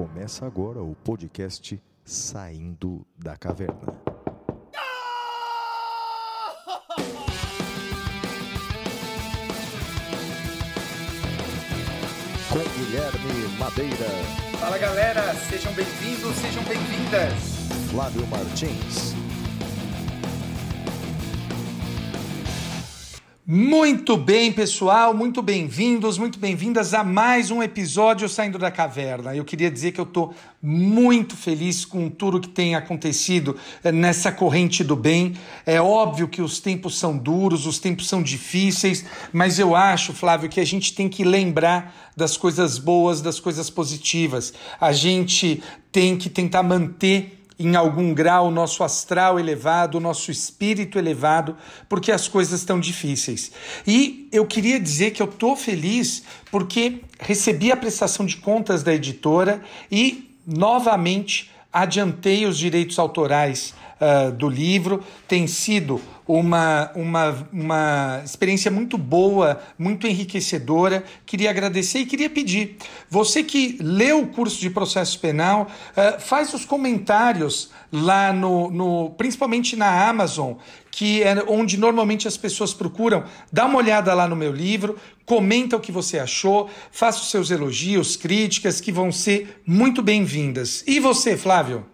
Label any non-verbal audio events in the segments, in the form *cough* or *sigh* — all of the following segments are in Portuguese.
Começa agora o podcast Saindo da Caverna. Com Guilherme Madeira, Fala galera, sejam bem-vindos, sejam bem-vindas. Flávio Martins, Muito bem, pessoal, muito bem-vindos, muito bem-vindas a mais um episódio Saindo da Caverna. Eu queria dizer que eu estou muito feliz com tudo que tem acontecido eh, nessa corrente do bem. É óbvio que os tempos são duros, os tempos são difíceis, mas eu acho, Flávio, que a gente tem que lembrar das coisas boas, das coisas positivas. A gente tem que tentar manter em algum grau nosso astral elevado, nosso espírito elevado, porque as coisas estão difíceis. E eu queria dizer que eu estou feliz porque recebi a prestação de contas da editora e, novamente, adiantei os direitos autorais uh, do livro. Tem sido uma, uma, uma experiência muito boa, muito enriquecedora. Queria agradecer e queria pedir. Você que leu o curso de processo penal, uh, faz os comentários lá no, no. principalmente na Amazon, que é onde normalmente as pessoas procuram. Dá uma olhada lá no meu livro, comenta o que você achou, faça os seus elogios, críticas, que vão ser muito bem-vindas. E você, Flávio?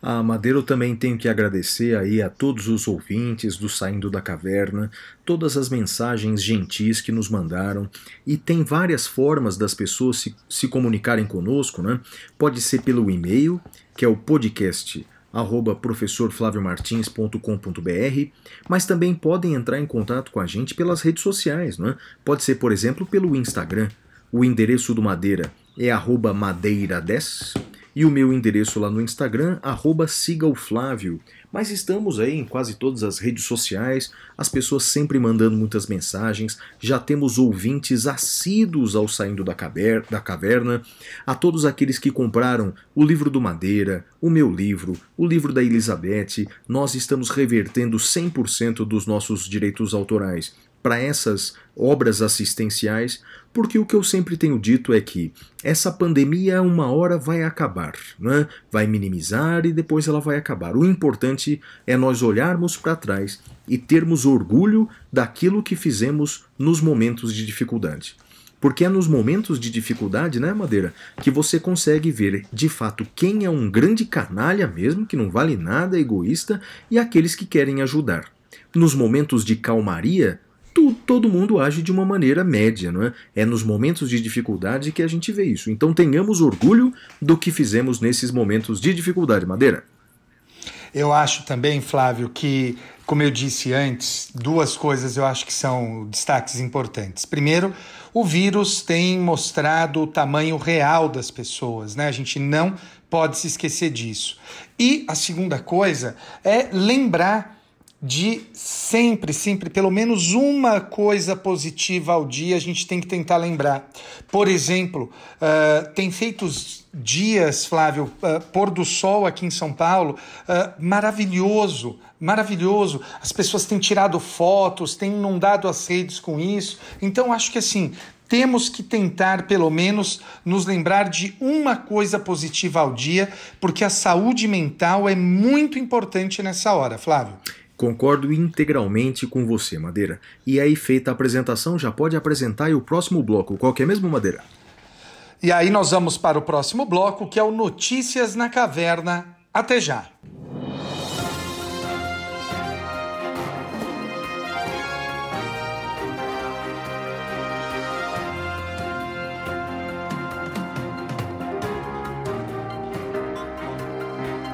A Madeira eu também tenho que agradecer aí a todos os ouvintes do Saindo da Caverna, todas as mensagens gentis que nos mandaram e tem várias formas das pessoas se, se comunicarem conosco, né? Pode ser pelo e-mail, que é o podcast arroba professorflaviomartins.com.br, mas também podem entrar em contato com a gente pelas redes sociais, né? Pode ser, por exemplo, pelo Instagram. O endereço do Madeira é arroba madeira10 e o meu endereço lá no Instagram, arroba siga o Flávio. Mas estamos aí em quase todas as redes sociais, as pessoas sempre mandando muitas mensagens, já temos ouvintes assíduos ao Saindo da, caver da Caverna, a todos aqueles que compraram o livro do Madeira, o meu livro, o livro da Elizabeth, nós estamos revertendo 100% dos nossos direitos autorais para essas obras assistenciais, porque o que eu sempre tenho dito é que essa pandemia uma hora vai acabar, né? vai minimizar e depois ela vai acabar. O importante é nós olharmos para trás e termos orgulho daquilo que fizemos nos momentos de dificuldade. Porque é nos momentos de dificuldade, né, Madeira, que você consegue ver de fato quem é um grande canalha mesmo, que não vale nada, egoísta, e aqueles que querem ajudar. Nos momentos de calmaria, tu, todo mundo age de uma maneira média, não é? É nos momentos de dificuldade que a gente vê isso. Então tenhamos orgulho do que fizemos nesses momentos de dificuldade, Madeira. Eu acho também, Flávio, que, como eu disse antes, duas coisas eu acho que são destaques importantes. Primeiro, o vírus tem mostrado o tamanho real das pessoas, né? A gente não pode se esquecer disso. E a segunda coisa é lembrar de sempre, sempre, pelo menos uma coisa positiva ao dia a gente tem que tentar lembrar. Por exemplo, uh, tem feitos dias, Flávio, uh, pôr do sol aqui em São Paulo, uh, maravilhoso, maravilhoso. As pessoas têm tirado fotos, têm inundado as redes com isso. Então, acho que assim, temos que tentar, pelo menos, nos lembrar de uma coisa positiva ao dia, porque a saúde mental é muito importante nessa hora, Flávio. Concordo integralmente com você, Madeira. E aí, feita a apresentação, já pode apresentar aí o próximo bloco. Qual que é mesmo, Madeira? E aí nós vamos para o próximo bloco, que é o Notícias na Caverna. Até já!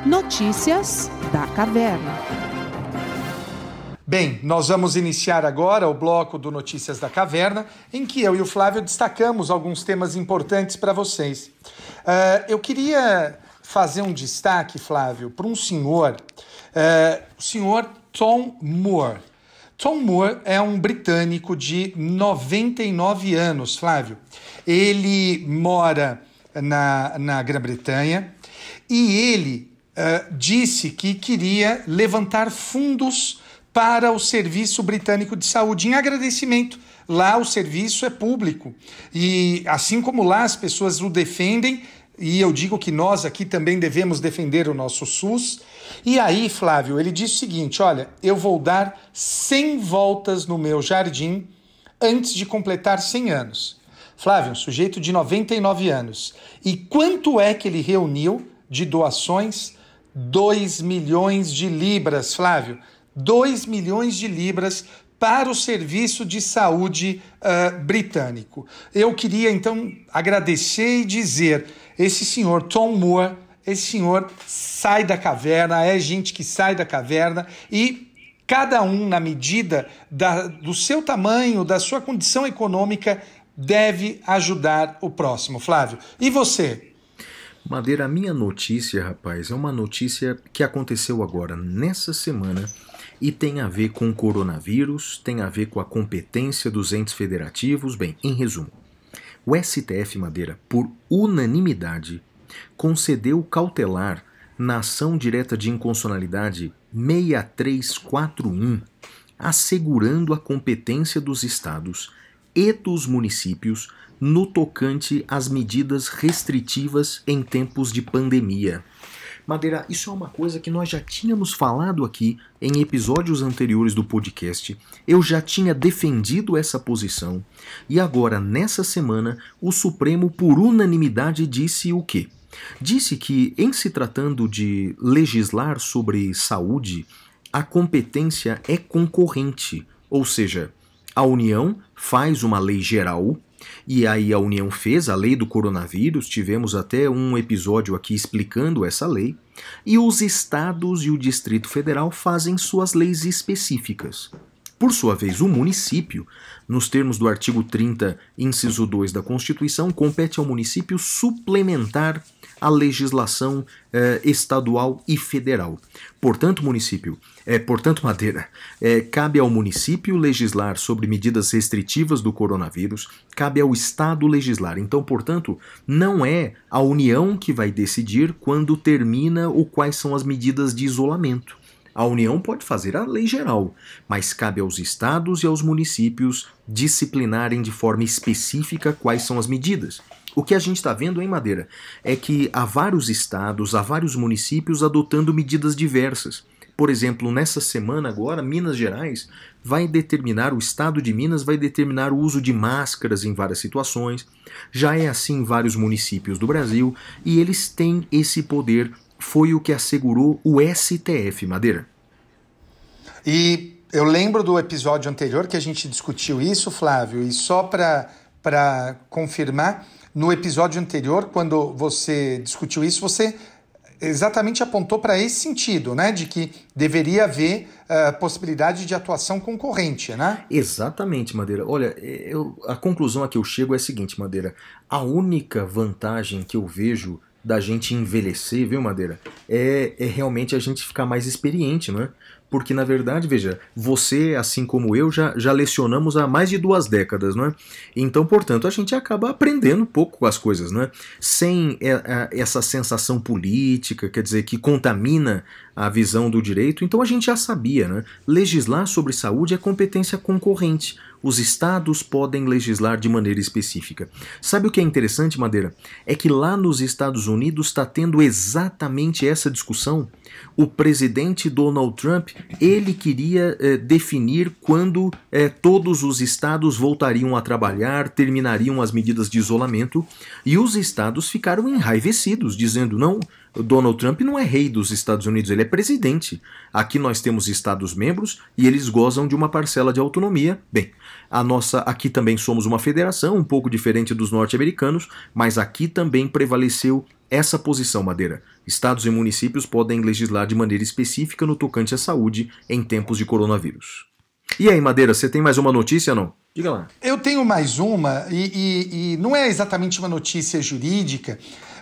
Notícias da Caverna. Bem, nós vamos iniciar agora o bloco do Notícias da Caverna, em que eu e o Flávio destacamos alguns temas importantes para vocês. Uh, eu queria fazer um destaque, Flávio, para um senhor, uh, o senhor Tom Moore. Tom Moore é um britânico de 99 anos, Flávio. Ele mora na, na Grã-Bretanha e ele uh, disse que queria levantar fundos para o Serviço Britânico de Saúde, em agradecimento. Lá o serviço é público. E assim como lá as pessoas o defendem, e eu digo que nós aqui também devemos defender o nosso SUS. E aí, Flávio, ele disse o seguinte: olha, eu vou dar 100 voltas no meu jardim antes de completar 100 anos. Flávio, um sujeito de 99 anos. E quanto é que ele reuniu de doações? 2 milhões de libras, Flávio. 2 milhões de libras para o serviço de saúde uh, britânico. Eu queria então agradecer e dizer: esse senhor Tom Moore, esse senhor sai da caverna, é gente que sai da caverna e cada um, na medida da, do seu tamanho, da sua condição econômica, deve ajudar o próximo. Flávio, e você? Madeira, a minha notícia, rapaz, é uma notícia que aconteceu agora, nessa semana e tem a ver com o coronavírus, tem a ver com a competência dos entes federativos. Bem, em resumo, o STF Madeira, por unanimidade, concedeu cautelar na ação direta de inconstitucionalidade 6341, assegurando a competência dos estados e dos municípios no tocante às medidas restritivas em tempos de pandemia. Madeira, isso é uma coisa que nós já tínhamos falado aqui em episódios anteriores do podcast. Eu já tinha defendido essa posição e agora, nessa semana, o Supremo, por unanimidade, disse o quê? Disse que, em se tratando de legislar sobre saúde, a competência é concorrente, ou seja, a União faz uma lei geral e aí a União fez a lei do coronavírus, tivemos até um episódio aqui explicando essa lei, e os estados e o Distrito Federal fazem suas leis específicas. Por sua vez, o município, nos termos do artigo 30, inciso 2 da Constituição, compete ao município suplementar a legislação eh, estadual e federal. Portanto, município, é, portanto, Madeira, é, cabe ao município legislar sobre medidas restritivas do coronavírus, cabe ao Estado legislar. Então, portanto, não é a União que vai decidir quando termina ou quais são as medidas de isolamento. A União pode fazer a lei geral, mas cabe aos estados e aos municípios disciplinarem de forma específica quais são as medidas. O que a gente está vendo em Madeira é que há vários estados, há vários municípios adotando medidas diversas. Por exemplo, nessa semana agora, Minas Gerais vai determinar, o estado de Minas vai determinar o uso de máscaras em várias situações. Já é assim em vários municípios do Brasil e eles têm esse poder. Foi o que assegurou o STF, Madeira. E eu lembro do episódio anterior que a gente discutiu isso, Flávio, e só para confirmar, no episódio anterior, quando você discutiu isso, você exatamente apontou para esse sentido, né, de que deveria haver uh, possibilidade de atuação concorrente, né? Exatamente, Madeira. Olha, eu, a conclusão a que eu chego é a seguinte, Madeira. A única vantagem que eu vejo da gente envelhecer, viu, Madeira, é, é realmente a gente ficar mais experiente, não é? Porque na verdade, veja, você, assim como eu, já, já lecionamos há mais de duas décadas, não é? Então, portanto, a gente acaba aprendendo um pouco as coisas, não é? Sem é, é, essa sensação política, quer dizer, que contamina a visão do direito, então a gente já sabia, né? Legislar sobre saúde é competência concorrente. Os estados podem legislar de maneira específica. Sabe o que é interessante, Madeira? É que lá nos Estados Unidos está tendo exatamente essa discussão. O presidente Donald Trump ele queria eh, definir quando eh, todos os estados voltariam a trabalhar, terminariam as medidas de isolamento, e os estados ficaram enraivecidos, dizendo: não, Donald Trump não é rei dos Estados Unidos, ele é presidente. Aqui nós temos Estados-membros e eles gozam de uma parcela de autonomia. Bem, a nossa aqui também somos uma federação, um pouco diferente dos norte-americanos, mas aqui também prevaleceu essa posição, Madeira. Estados e municípios podem legislar de maneira específica no tocante à saúde em tempos de coronavírus. E aí, Madeira, você tem mais uma notícia ou não? Diga lá. Eu tenho mais uma, e, e, e não é exatamente uma notícia jurídica,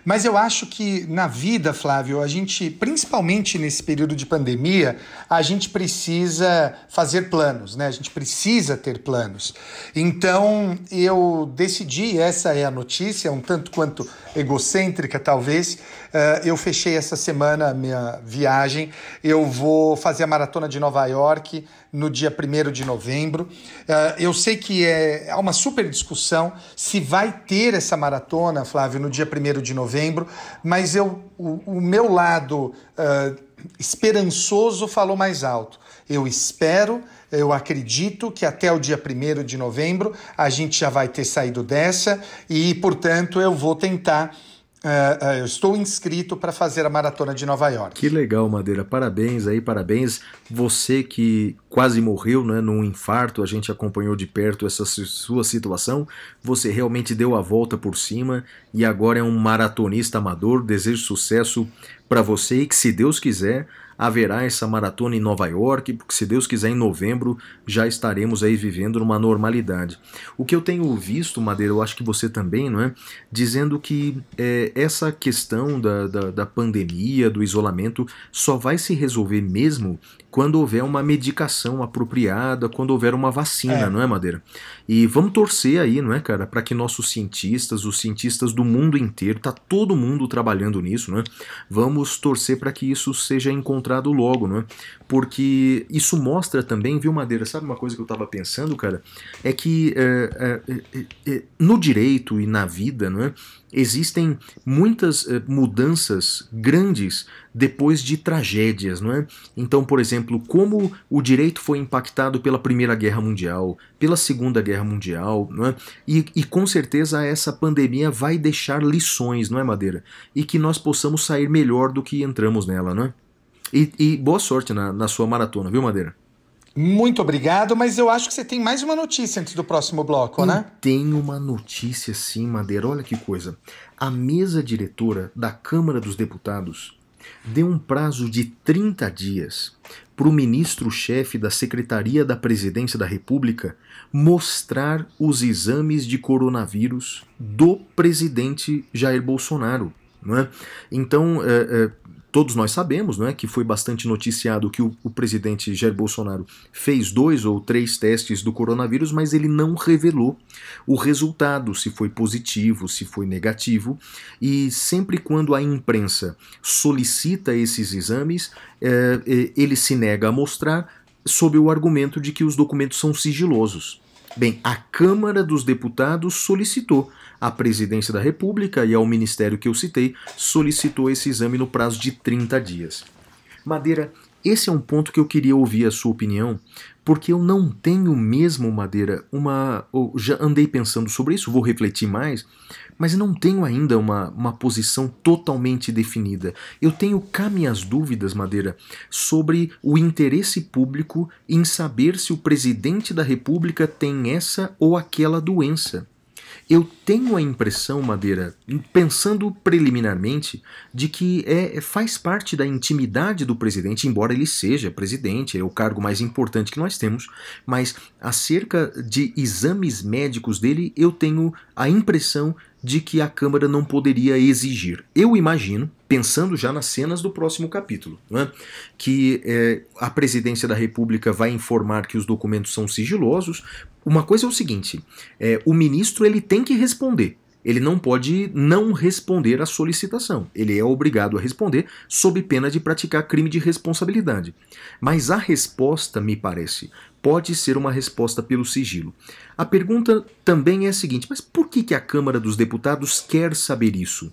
mas eu acho que na vida, Flávio, a gente, principalmente nesse período de pandemia, a gente precisa fazer planos, né? A gente precisa ter planos. Então eu decidi, essa é a notícia, um tanto quanto egocêntrica, talvez. Uh, eu fechei essa semana a minha viagem. Eu vou fazer a maratona de Nova York no dia 1 de novembro. Uh, eu sei que é, é uma super discussão se vai ter essa maratona, Flávio, no dia 1 de novembro novembro, mas eu, o, o meu lado uh, esperançoso falou mais alto. Eu espero, eu acredito que até o dia 1 de novembro a gente já vai ter saído dessa e, portanto, eu vou tentar Uh, uh, eu estou inscrito para fazer a maratona de Nova York. Que legal, Madeira. Parabéns aí, parabéns. Você que quase morreu né, num infarto, a gente acompanhou de perto essa sua situação. Você realmente deu a volta por cima e agora é um maratonista amador. Desejo sucesso para você e que, se Deus quiser, haverá essa maratona em Nova York, porque se Deus quiser, em novembro já estaremos aí vivendo numa normalidade. O que eu tenho visto, Madeira, eu acho que você também, não é? Dizendo que é, essa questão da, da, da pandemia, do isolamento, só vai se resolver mesmo quando houver uma medicação apropriada, quando houver uma vacina, é. não é, Madeira? E vamos torcer aí, não é, cara, para que nossos cientistas, os cientistas do mundo inteiro, tá todo mundo trabalhando nisso, não é? Vamos torcer para que isso seja encontrado logo, não é? Porque isso mostra também, viu, Madeira? Sabe uma coisa que eu tava pensando, cara? É que é, é, é, no direito e na vida, não é? existem muitas eh, mudanças grandes depois de tragédias, não é? Então, por exemplo, como o direito foi impactado pela Primeira Guerra Mundial, pela Segunda Guerra Mundial, não é? E, e com certeza essa pandemia vai deixar lições, não é, Madeira? E que nós possamos sair melhor do que entramos nela, não é? E, e boa sorte na, na sua maratona, viu, Madeira? Muito obrigado, mas eu acho que você tem mais uma notícia antes do próximo bloco, eu né? Tem uma notícia sim, Madeira. Olha que coisa. A mesa diretora da Câmara dos Deputados deu um prazo de 30 dias para o ministro-chefe da Secretaria da Presidência da República mostrar os exames de coronavírus do presidente Jair Bolsonaro. Não é? Então, é, é, todos nós sabemos não é, que foi bastante noticiado que o, o, presidente Jair Bolsonaro fez dois ou três testes do coronavírus, mas ele não revelou o resultado, se foi positivo, se foi negativo. E sempre quando a imprensa solicita esses exames, é, é ele se nega a mostrar sob o argumento de que os documentos são sigilosos. Bem, a Câmara dos Deputados solicitou a Presidência da República e ao Ministério que eu citei solicitou esse exame no prazo de 30 dias. Madeira, esse é um ponto que eu queria ouvir a sua opinião, porque eu não tenho mesmo, Madeira, uma. já andei pensando sobre isso, vou refletir mais, mas não tenho ainda uma, uma posição totalmente definida. Eu tenho cá minhas dúvidas, Madeira, sobre o interesse público em saber se o presidente da República tem essa ou aquela doença. Eu tenho a impressão, Madeira, pensando preliminarmente, de que é, faz parte da intimidade do presidente, embora ele seja presidente, é o cargo mais importante que nós temos, mas acerca de exames médicos dele, eu tenho a impressão de que a Câmara não poderia exigir. Eu imagino, pensando já nas cenas do próximo capítulo, é? que é, a presidência da República vai informar que os documentos são sigilosos. Uma coisa é o seguinte: é, o ministro ele tem que responder. Ele não pode não responder à solicitação. Ele é obrigado a responder sob pena de praticar crime de responsabilidade. Mas a resposta, me parece, pode ser uma resposta pelo sigilo. A pergunta também é a seguinte: mas por que, que a Câmara dos Deputados quer saber isso?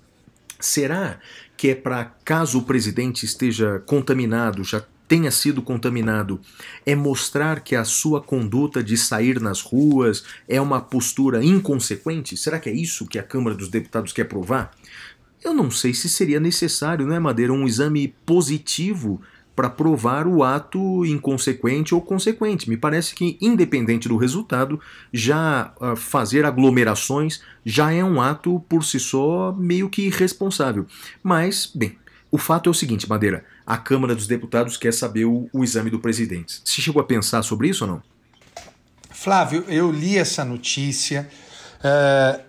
Será que é para caso o presidente esteja contaminado, já tenha sido contaminado, é mostrar que a sua conduta de sair nas ruas é uma postura inconsequente? Será que é isso que a Câmara dos Deputados quer provar? Eu não sei se seria necessário, não é, Madeira, um exame positivo para provar o ato inconsequente ou consequente. Me parece que, independente do resultado, já uh, fazer aglomerações já é um ato por si só meio que irresponsável. Mas, bem, o fato é o seguinte, Madeira: a Câmara dos Deputados quer saber o, o exame do presidente. Você chegou a pensar sobre isso ou não? Flávio, eu li essa notícia uh,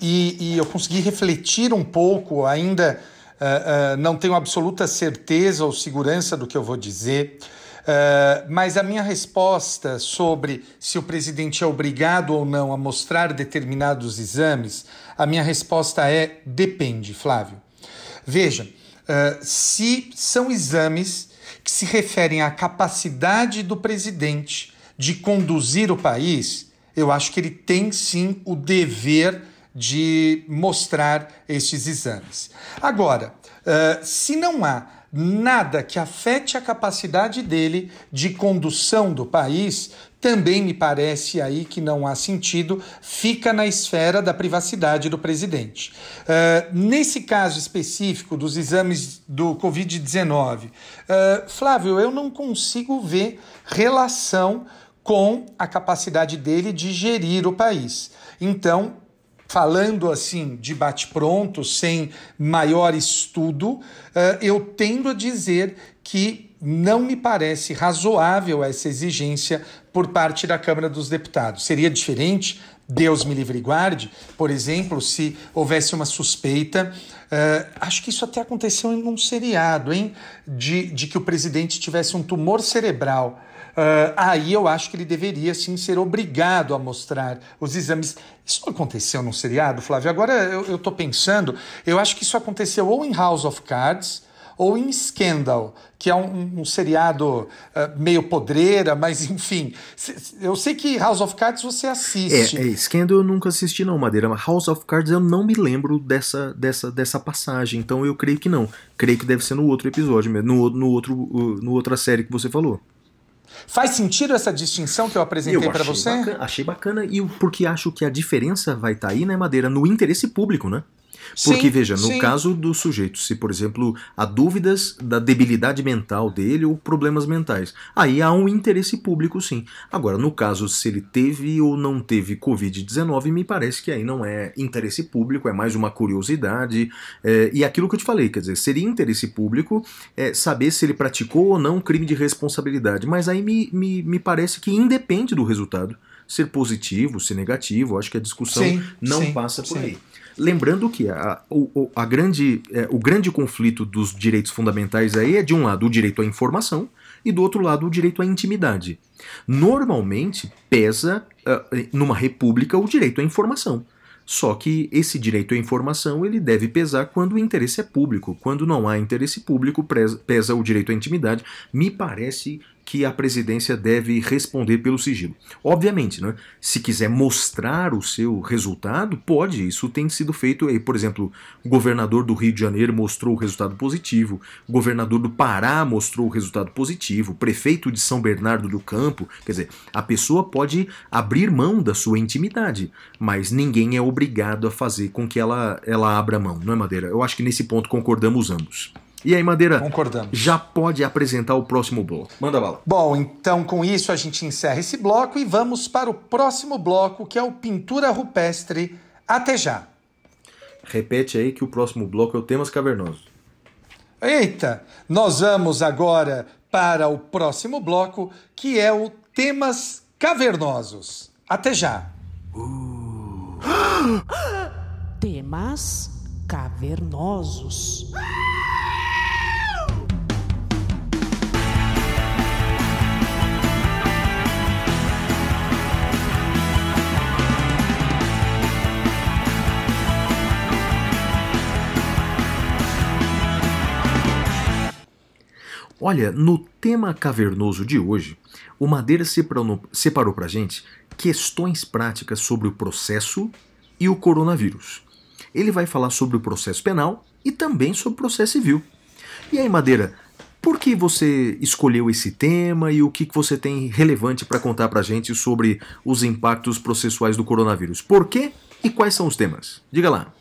e, e eu consegui refletir um pouco ainda Uh, uh, não tenho absoluta certeza ou segurança do que eu vou dizer, uh, mas a minha resposta sobre se o presidente é obrigado ou não a mostrar determinados exames, a minha resposta é depende, Flávio. Veja, se são exames que se referem à capacidade do presidente de conduzir o país, eu acho que ele tem sim o dever de mostrar estes exames. Agora, uh, se não há nada que afete a capacidade dele de condução do país, também me parece aí que não há sentido, fica na esfera da privacidade do presidente. Uh, nesse caso específico dos exames do Covid-19, uh, Flávio, eu não consigo ver relação com a capacidade dele de gerir o país. Então, falando assim de bate-pronto, sem maior estudo, uh, eu tendo a dizer que não me parece razoável essa exigência por parte da Câmara dos Deputados. Seria diferente, Deus me livre e guarde, por exemplo, se houvesse uma suspeita. Uh, acho que isso até aconteceu em um seriado, hein? De, de que o presidente tivesse um tumor cerebral. Uh, aí eu acho que ele deveria sim ser obrigado a mostrar os exames. Isso aconteceu num seriado, Flávio? Agora eu estou pensando, eu acho que isso aconteceu ou em House of Cards ou em Scandal, que é um, um seriado uh, meio podreira, mas *laughs* enfim. Eu sei que House of Cards você assiste. É, é, Scandal eu nunca assisti não, Madeira, mas House of Cards eu não me lembro dessa, dessa, dessa passagem, então eu creio que não. Creio que deve ser no outro episódio, no, no, outro, no outra série que você falou. Faz sentido essa distinção que eu apresentei para você? Bacana, achei bacana e porque acho que a diferença vai estar tá aí, né, Madeira, no interesse público, né? Porque, sim, veja, no sim. caso do sujeito, se, por exemplo, há dúvidas da debilidade mental dele ou problemas mentais, aí há um interesse público, sim. Agora, no caso, se ele teve ou não teve Covid-19, me parece que aí não é interesse público, é mais uma curiosidade. É, e aquilo que eu te falei, quer dizer, seria interesse público é, saber se ele praticou ou não crime de responsabilidade, mas aí me, me, me parece que independe do resultado ser positivo, ser negativo. Acho que a discussão sim, não sim, passa por sim. aí. Lembrando que a, o, a grande, é, o grande conflito dos direitos fundamentais aí é, de um lado, o direito à informação e do outro lado, o direito à intimidade. Normalmente, pesa uh, numa república o direito à informação. Só que esse direito à informação ele deve pesar quando o interesse é público. Quando não há interesse público, pesa o direito à intimidade. Me parece que a presidência deve responder pelo sigilo. Obviamente, né, se quiser mostrar o seu resultado, pode. Isso tem sido feito. Aí, por exemplo, o governador do Rio de Janeiro mostrou o resultado positivo, o governador do Pará mostrou o resultado positivo, o prefeito de São Bernardo do Campo. Quer dizer, a pessoa pode abrir mão da sua intimidade, mas ninguém é obrigado a fazer com que ela, ela abra mão, não é, Madeira? Eu acho que nesse ponto concordamos ambos. E aí, Madeira? Concordamos. Já pode apresentar o próximo bloco. Manda bala. Bom, então com isso a gente encerra esse bloco e vamos para o próximo bloco, que é o Pintura Rupestre. Até já. Repete aí que o próximo bloco é o Temas Cavernosos. Eita! Nós vamos agora para o próximo bloco, que é o Temas Cavernosos. Até já. Uh. *gasps* Temas cavernosos. Olha, no tema cavernoso de hoje, o Madeira separou para gente questões práticas sobre o processo e o coronavírus. Ele vai falar sobre o processo penal e também sobre o processo civil. E aí, Madeira, por que você escolheu esse tema e o que você tem relevante para contar para gente sobre os impactos processuais do coronavírus? Por quê e quais são os temas? Diga lá.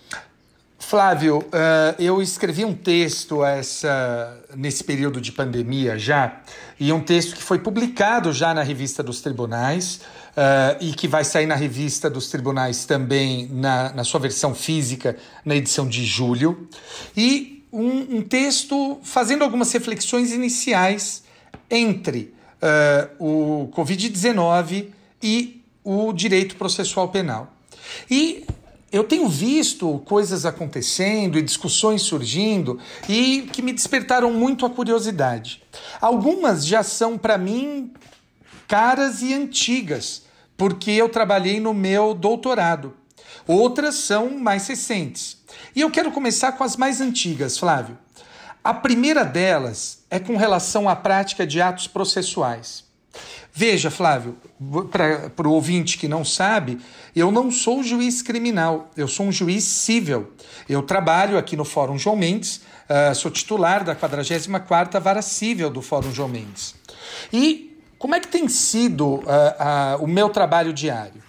Flávio, uh, eu escrevi um texto essa, nesse período de pandemia já, e um texto que foi publicado já na revista dos tribunais uh, e que vai sair na revista dos tribunais também na, na sua versão física na edição de julho. E um, um texto fazendo algumas reflexões iniciais entre uh, o Covid-19 e o direito processual penal. E eu tenho visto coisas acontecendo e discussões surgindo e que me despertaram muito a curiosidade. Algumas já são para mim caras e antigas, porque eu trabalhei no meu doutorado. Outras são mais recentes. E eu quero começar com as mais antigas, Flávio. A primeira delas é com relação à prática de atos processuais. Veja, Flávio, para o ouvinte que não sabe, eu não sou juiz criminal, eu sou um juiz civil. Eu trabalho aqui no Fórum João Mendes, uh, sou titular da 44ª Vara Civil do Fórum João Mendes. E como é que tem sido uh, uh, o meu trabalho diário?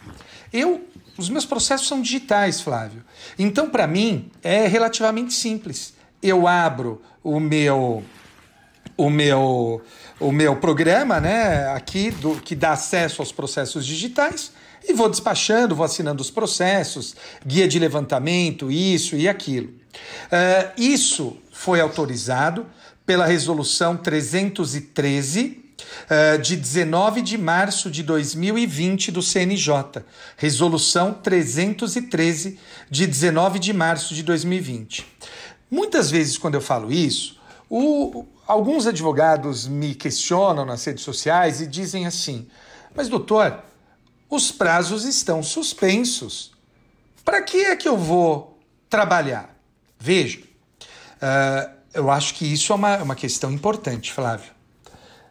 Eu, os meus processos são digitais, Flávio. Então, para mim, é relativamente simples. Eu abro o meu o meu o meu programa, né, aqui do que dá acesso aos processos digitais e vou despachando, vou assinando os processos, guia de levantamento, isso e aquilo. Uh, isso foi autorizado pela resolução 313 Uh, de 19 de março de 2020 do CNJ, resolução 313 de 19 de março de 2020. Muitas vezes, quando eu falo isso, o, alguns advogados me questionam nas redes sociais e dizem assim: Mas, doutor, os prazos estão suspensos. Para que é que eu vou trabalhar? Veja, uh, eu acho que isso é uma, uma questão importante, Flávio.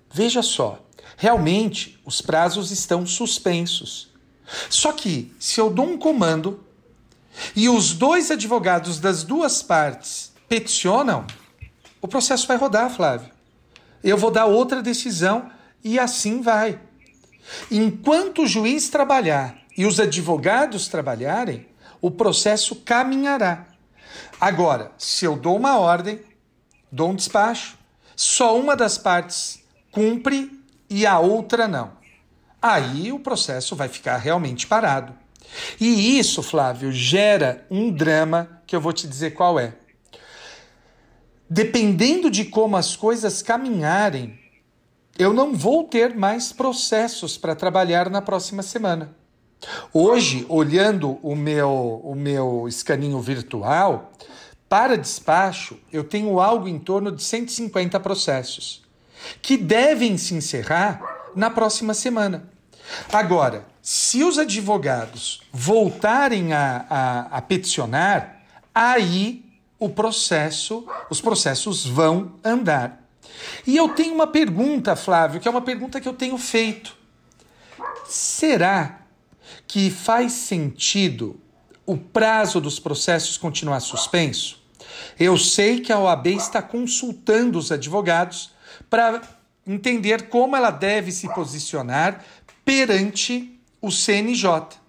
Veja só, realmente os prazos estão suspensos. Só que, se eu dou um comando e os dois advogados das duas partes peticionam, o processo vai rodar, Flávio. Eu vou dar outra decisão e assim vai. Enquanto o juiz trabalhar e os advogados trabalharem, o processo caminhará. Agora, se eu dou uma ordem, dou um despacho, só uma das partes cumpre e a outra não. Aí o processo vai ficar realmente parado. E isso, Flávio, gera um drama que eu vou te dizer qual é dependendo de como as coisas caminharem, eu não vou ter mais processos para trabalhar na próxima semana. Hoje, olhando o meu, o meu escaninho virtual, para despacho, eu tenho algo em torno de 150 processos, que devem se encerrar na próxima semana. Agora, se os advogados voltarem a, a, a peticionar, aí o processo, os processos vão andar. E eu tenho uma pergunta, Flávio, que é uma pergunta que eu tenho feito. Será que faz sentido o prazo dos processos continuar suspenso? Eu sei que a OAB está consultando os advogados para entender como ela deve se posicionar perante o CNJ.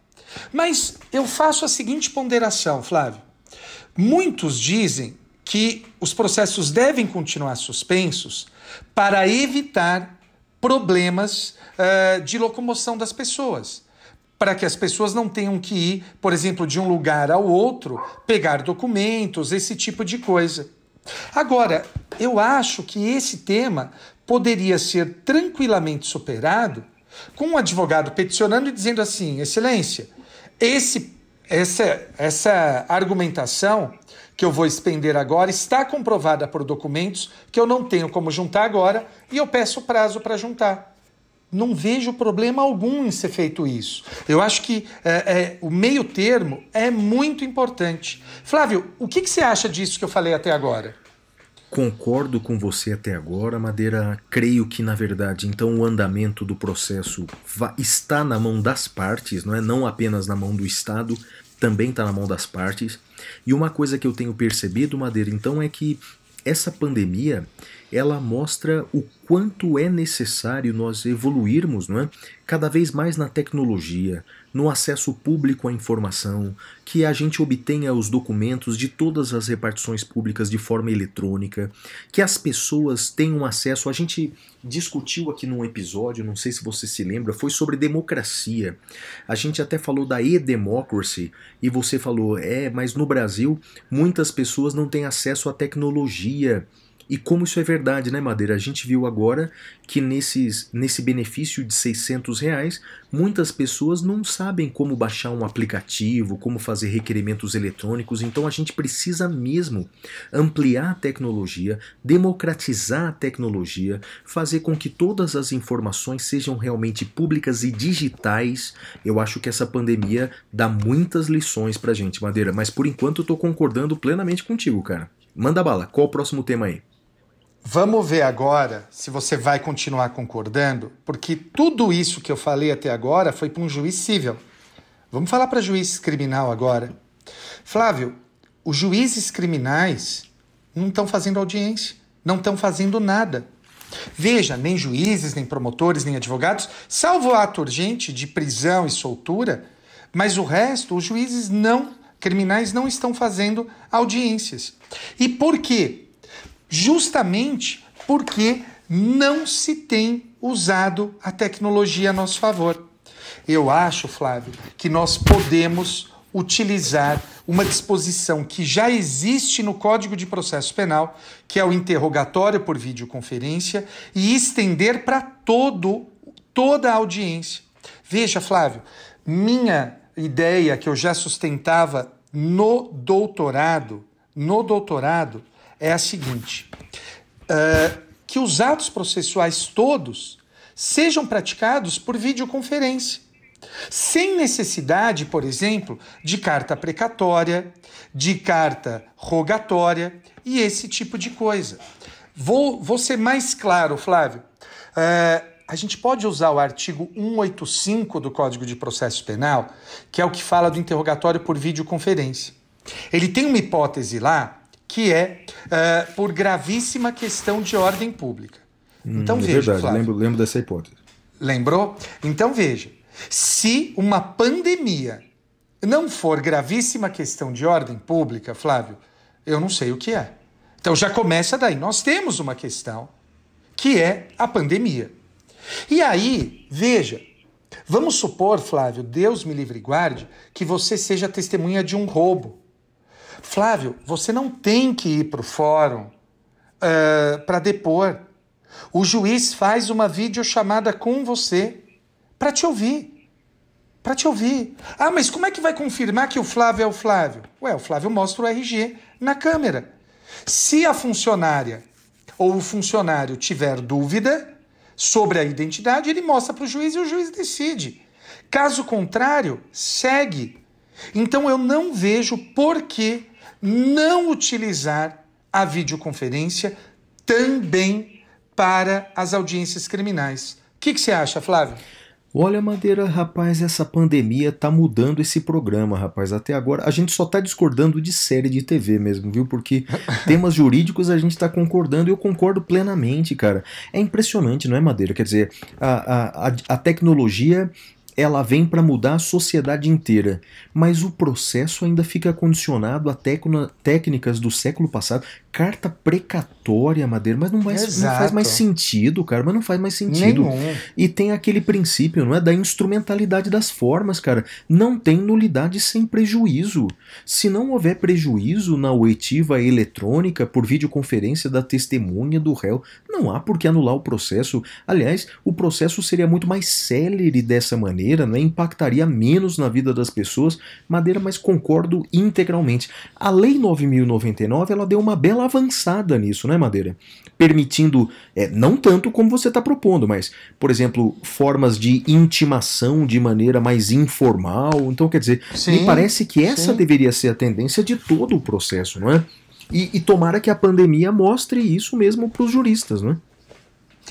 Mas eu faço a seguinte ponderação, Flávio. Muitos dizem que os processos devem continuar suspensos para evitar problemas uh, de locomoção das pessoas. Para que as pessoas não tenham que ir, por exemplo, de um lugar ao outro, pegar documentos, esse tipo de coisa. Agora, eu acho que esse tema poderia ser tranquilamente superado com um advogado peticionando e dizendo assim: Excelência, esse essa, essa argumentação que eu vou expender agora está comprovada por documentos que eu não tenho como juntar agora e eu peço prazo para juntar. Não vejo problema algum em ser feito isso. Eu acho que é, é, o meio termo é muito importante. Flávio, o que, que você acha disso que eu falei até agora? Concordo com você até agora, Madeira. Creio que, na verdade, então o andamento do processo está na mão das partes, não é? Não apenas na mão do Estado, também está na mão das partes. E uma coisa que eu tenho percebido, Madeira, então, é que essa pandemia ela mostra o quanto é necessário nós evoluirmos não é? cada vez mais na tecnologia, no acesso público à informação, que a gente obtenha os documentos de todas as repartições públicas de forma eletrônica, que as pessoas tenham acesso. A gente discutiu aqui num episódio, não sei se você se lembra, foi sobre democracia. A gente até falou da e-democracy e você falou, é, mas no Brasil muitas pessoas não têm acesso à tecnologia e como isso é verdade, né, Madeira? A gente viu agora que nesses, nesse benefício de 600 reais, muitas pessoas não sabem como baixar um aplicativo, como fazer requerimentos eletrônicos, então a gente precisa mesmo ampliar a tecnologia, democratizar a tecnologia, fazer com que todas as informações sejam realmente públicas e digitais. Eu acho que essa pandemia dá muitas lições pra gente, Madeira, mas por enquanto eu tô concordando plenamente contigo, cara. Manda bala, qual o próximo tema aí? Vamos ver agora se você vai continuar concordando, porque tudo isso que eu falei até agora foi para um juiz civil. Vamos falar para juiz criminal agora. Flávio, os juízes criminais não estão fazendo audiência, não estão fazendo nada. Veja, nem juízes, nem promotores, nem advogados, salvo ato urgente de prisão e soltura, mas o resto, os juízes não, criminais não estão fazendo audiências. E por quê? Justamente porque não se tem usado a tecnologia a nosso favor. Eu acho, Flávio, que nós podemos utilizar uma disposição que já existe no Código de Processo Penal, que é o interrogatório por videoconferência, e estender para todo toda a audiência. Veja, Flávio, minha ideia que eu já sustentava no doutorado, no doutorado, é a seguinte: uh, que os atos processuais todos sejam praticados por videoconferência. Sem necessidade, por exemplo, de carta precatória, de carta rogatória e esse tipo de coisa. Vou, vou ser mais claro, Flávio. Uh, a gente pode usar o artigo 185 do Código de Processo Penal, que é o que fala do interrogatório por videoconferência. Ele tem uma hipótese lá que é uh, por gravíssima questão de ordem pública. Hum, então hum, veja, verdade, Flávio. Lembro, lembro dessa hipótese. Lembrou? Então veja, se uma pandemia não for gravíssima questão de ordem pública, Flávio, eu não sei o que é. Então já começa daí. Nós temos uma questão que é a pandemia. E aí, veja, vamos supor, Flávio, Deus me livre e guarde, que você seja testemunha de um roubo. Flávio, você não tem que ir para o fórum uh, eh, para depor. O juiz faz uma videochamada com você para te ouvir. Para te ouvir. Ah, mas como é que vai confirmar que o Flávio é o Flávio? Ué, o Flávio mostra o RG na câmera. Se a funcionária ou o funcionário tiver dúvida, sobre a identidade, ele mostra para o juiz e o juiz decide. Caso contrário, segue. Então eu não vejo por que não utilizar a videoconferência também para as audiências criminais. O que, que você acha, Flávio? Olha, Madeira, rapaz, essa pandemia tá mudando esse programa, rapaz. Até agora a gente só tá discordando de série de TV mesmo, viu? Porque *laughs* temas jurídicos a gente tá concordando e eu concordo plenamente, cara. É impressionante, não é, Madeira? Quer dizer, a, a, a tecnologia ela vem para mudar a sociedade inteira, mas o processo ainda fica condicionado a técnicas do século passado carta precatória, Madeira, mas não, mais, não, faz mais sentido, cara, mas não faz mais sentido. Nenhum. E tem aquele princípio, não é, da instrumentalidade das formas, cara. Não tem nulidade sem prejuízo. Se não houver prejuízo na oitiva eletrônica por videoconferência da testemunha do réu, não há por que anular o processo. Aliás, o processo seria muito mais célere dessa maneira, né? impactaria menos na vida das pessoas. Madeira, mas concordo integralmente. A Lei 9099, ela deu uma bela avançada nisso, né, Madeira? Permitindo, é, não tanto como você está propondo, mas, por exemplo, formas de intimação de maneira mais informal. Então, quer dizer, sim, me parece que essa sim. deveria ser a tendência de todo o processo, não é? E, e tomara que a pandemia mostre isso mesmo para os juristas, não é?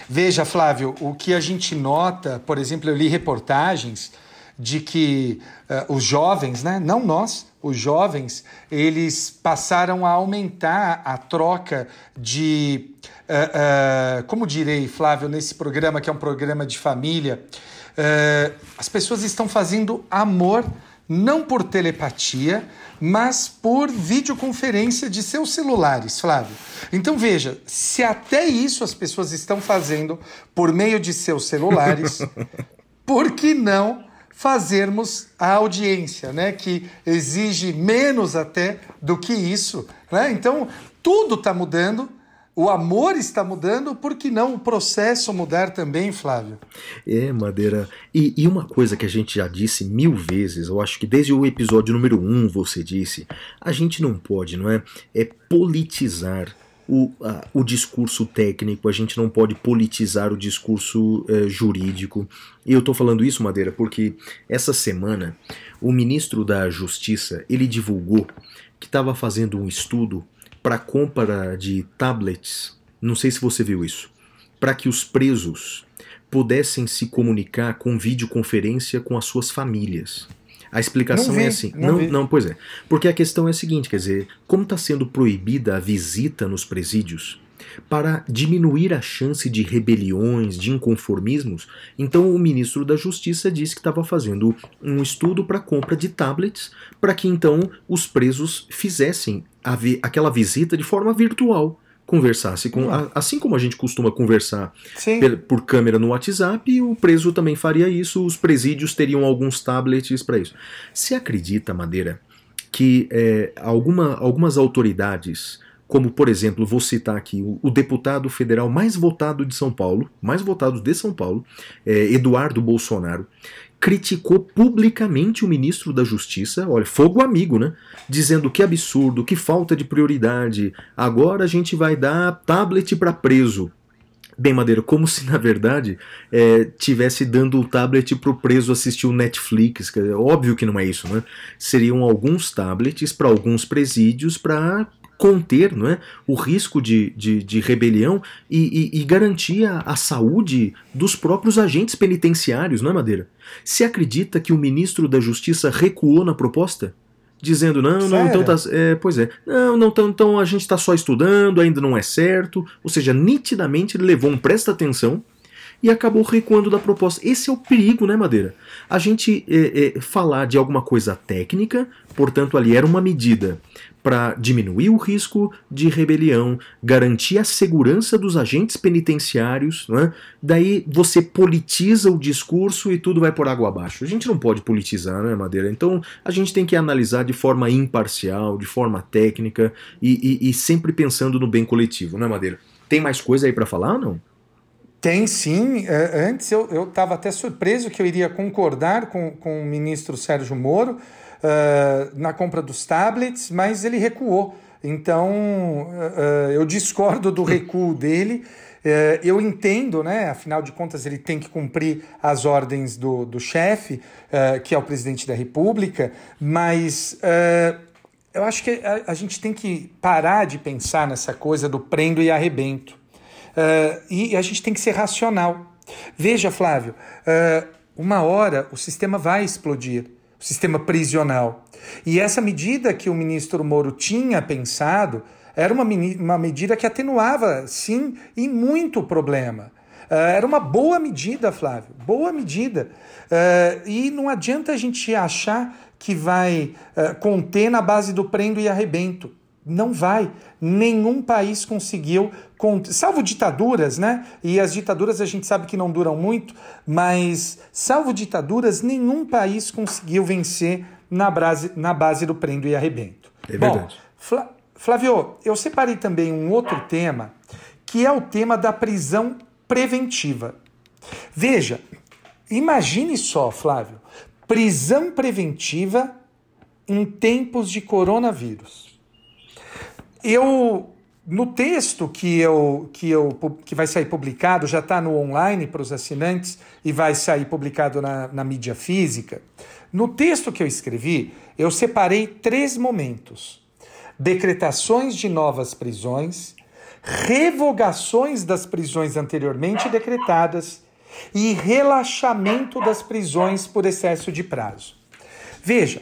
Veja, Flávio, o que a gente nota, por exemplo, eu li reportagens de que uh, os jovens, né, não nós, os jovens, eles passaram a aumentar a troca de, uh, uh, como direi, Flávio, nesse programa que é um programa de família, as pessoas estão fazendo amor não por telepatia, mas por videoconferência de seus celulares, Flávio. Então veja, se até isso as pessoas estão fazendo por meio de seus celulares, *laughs* por que não fazermos a audiência, né? Que exige menos até do que isso, né? Então tudo está mudando. O amor está mudando, por que não o processo mudar também, Flávio? É, Madeira. E, e, uma coisa que a gente já disse mil vezes, eu acho que desde o episódio número um você disse, a gente não pode, não é? É politizar o, a, o discurso técnico, a gente não pode politizar o discurso uh, jurídico. E eu estou falando isso, Madeira, porque essa semana o ministro da Justiça ele divulgou que estava fazendo um estudo para compra de tablets não sei se você viu isso, para que os presos pudessem se comunicar com videoconferência com as suas famílias. A explicação vi, é assim. não Não, não, pois é. Porque a questão é a seguinte, quer dizer, como está sendo proibida a visita nos presídios para diminuir a chance de rebeliões, de inconformismos, então o ministro da Justiça disse que estava fazendo um estudo para compra de tablets para que então os presos fizessem a vi- aquela visita de forma virtual. Conversasse com. a- assim como a gente costuma conversar per- por câmera no WhatsApp, o preso também faria isso, os presídios teriam alguns tablets para isso. Você acredita, Madeira, que é, alguma- algumas autoridades, como por exemplo, vou citar aqui o, o deputado federal mais votado de São Paulo, mais votado de São Paulo, é, Eduardo Bolsonaro, criticou publicamente o ministro da Justiça, olha, fogo amigo, né? Dizendo que absurdo, que falta de prioridade, agora a gente vai dar tablet para preso. Bem, Madeira, como se na verdade é, tivesse dando o tablet pro preso assistir o Netflix. Óbvio que não é isso, né? Seriam alguns tablets para alguns presídios para conter não é, o risco de, de, de rebelião e, e- e garantir a, a saúde dos próprios agentes penitenciários, não é, Madeira? Se acredita que o ministro da Justiça recuou na proposta? Dizendo, não, não, então tá. É, pois é. Não, não, então, então a gente está só estudando, ainda não é certo. Ou seja, nitidamente ele levou um presta atenção e acabou recuando da proposta. Esse é o perigo, né, Madeira? A gente é, é, falar de alguma coisa técnica, portanto, ali era uma medida para diminuir o risco de rebelião, garantir a segurança dos agentes penitenciários, né? daí você politiza o discurso e tudo vai por água abaixo. A gente não pode politizar, né, Madeira? Então a gente tem que analisar de forma imparcial, de forma técnica e, e- e sempre pensando no bem coletivo, né, Madeira? Tem mais coisa aí para falar ou não? Tem sim. É, Antes eu estava até surpreso que eu iria concordar com, com o ministro Sérgio Moro eh, na compra dos tablets, mas ele recuou. Então eh, eu discordo do recuo dele. Eh, eu entendo, né? Afinal de contas, ele tem que cumprir as ordens do, do chefe, eh, que é o presidente da República, mas eh, eu acho que a, a gente tem que parar de pensar nessa coisa do prendo e arrebento. Uh, e a gente tem que ser racional. Veja, Flávio, uh, uma hora o sistema vai explodir, sistema prisional. E essa medida que o ministro Moro tinha pensado era uma, uma medida que atenuava, sim, e muito o problema. Uh, era uma boa medida, Flávio, boa medida. Uh, e não adianta a gente achar que vai uh, conter na base do prendo e arrebento. Não vai. Nenhum país conseguiu, cont- salvo ditaduras, né? E as ditaduras a gente sabe que não duram muito, mas salvo ditaduras, nenhum país conseguiu vencer na base, na base do prendo e arrebento. É Bom, verdade. Fla- Flávio, eu separei também um outro tema, que é o tema da prisão preventiva. Veja, imagine só, Flávio, prisão preventiva em tempos de coronavírus. Eu no texto que eu que eu que vai sair publicado já está no online para os assinantes e vai sair publicado na, na mídia física. No texto que eu escrevi, eu separei três momentos: decretações de novas prisões, revogações das prisões anteriormente decretadas e relaxamento das prisões por excesso de prazo. Veja,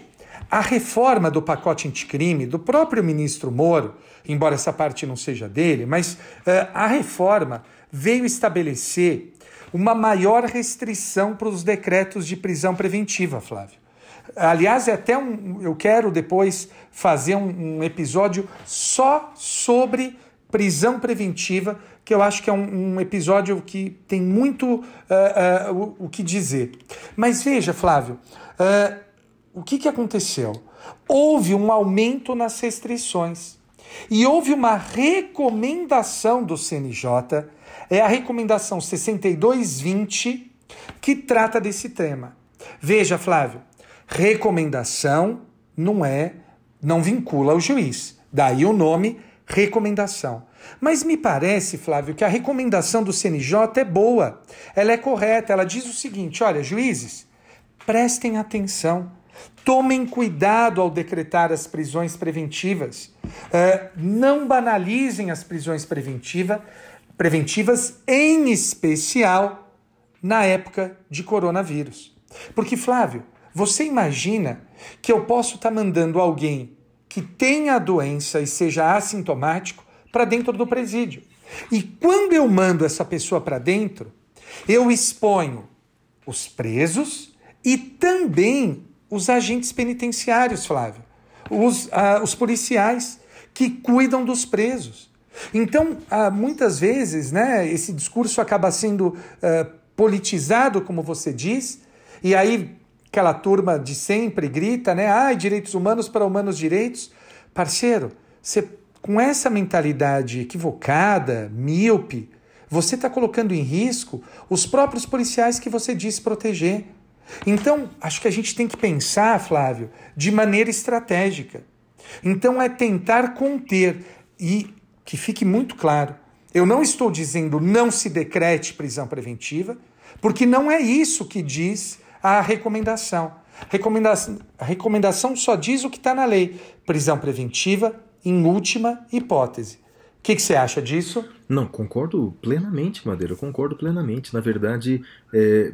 a reforma do pacote anticrime do próprio ministro Moro, embora essa parte não seja dele, mas eh, a reforma veio estabelecer uma maior restrição para os decretos de prisão preventiva, Flávio. Aliás, é até um. Eu quero depois fazer um, um episódio só sobre prisão preventiva, que eu acho que é um, um episódio que tem muito eh, eh, o, o que dizer. Mas veja, Flávio, eh, o que, que aconteceu? Houve um aumento nas restrições e houve uma recomendação do CNJ, é a recomendação 6220, que trata desse tema. Veja, Flávio, recomendação não é, não vincula o juiz. Daí o nome recomendação. Mas me parece, Flávio, que a recomendação do CNJ é boa. Ela é correta. Ela diz o seguinte: olha, juízes, prestem atenção. Tomem cuidado ao decretar as prisões preventivas. Uh, não banalizem as prisões preventivas. preventivas, em especial na época de coronavírus. Porque, Flávio, você imagina que eu posso estar tá mandando alguém que tenha a doença e seja assintomático para dentro do presídio. E quando eu mando essa pessoa para dentro, eu exponho os presos e também os agentes penitenciários, Flávio, os, uh, os policiais que cuidam dos presos. Então, uh, muitas vezes, né, esse discurso acaba sendo uh, politizado, como você diz, e aí aquela turma de sempre grita, né, ah, direitos humanos para humanos direitos. Parceiro, você, com essa mentalidade equivocada, míope, você está colocando em risco os próprios policiais que você diz proteger. Então, acho que a gente tem que pensar, Flávio, de maneira estratégica. Então, é tentar conter e que fique muito claro. Eu não estou dizendo não se decrete prisão preventiva, porque não é isso que diz a recomendação. Recomendação, a recomendação só diz o que está na lei: prisão preventiva em última hipótese. O que, você acha disso? Não, concordo plenamente, Madeira, concordo plenamente. Na verdade, é,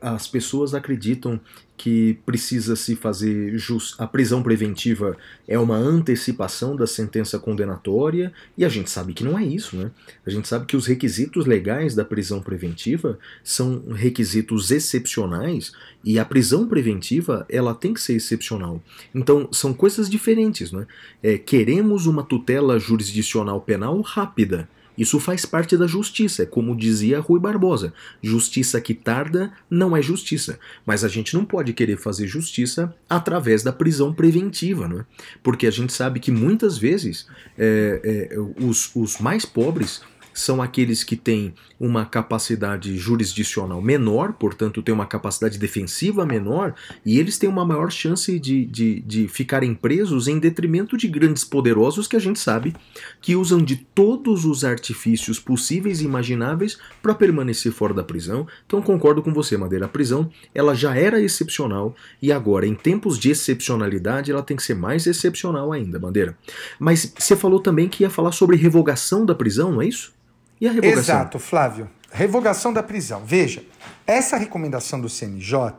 as pessoas acreditam que precisa se fazer just... a prisão preventiva é uma antecipação da sentença condenatória e a gente sabe que não é isso, né? A gente sabe que os requisitos legais da prisão preventiva são requisitos excepcionais e a prisão preventiva ela tem que ser excepcional. Então são coisas diferentes, né? É, queremos uma tutela jurisdicional penal rápida isso faz parte da justiça, é como dizia Rui Barbosa: justiça que tarda não é justiça. Mas a gente não pode querer fazer justiça através da prisão preventiva, não é? porque a gente sabe que muitas vezes é, é, os, os mais pobres são aqueles que têm uma capacidade jurisdicional menor, portanto, têm uma capacidade defensiva menor, e eles têm uma maior chance de, de, de ficarem presos em detrimento de grandes poderosos que a gente sabe que usam de todos os artifícios possíveis e imagináveis para permanecer fora da prisão. Então, concordo com você, Madeira. A prisão ela já era excepcional e agora, em tempos de excepcionalidade, ela tem que ser mais excepcional ainda, Madeira. Mas você falou também que ia falar sobre revogação da prisão, não é isso? E a revogação? Exato, Flávio. Revogação da prisão. Veja, essa recomendação do CNJ,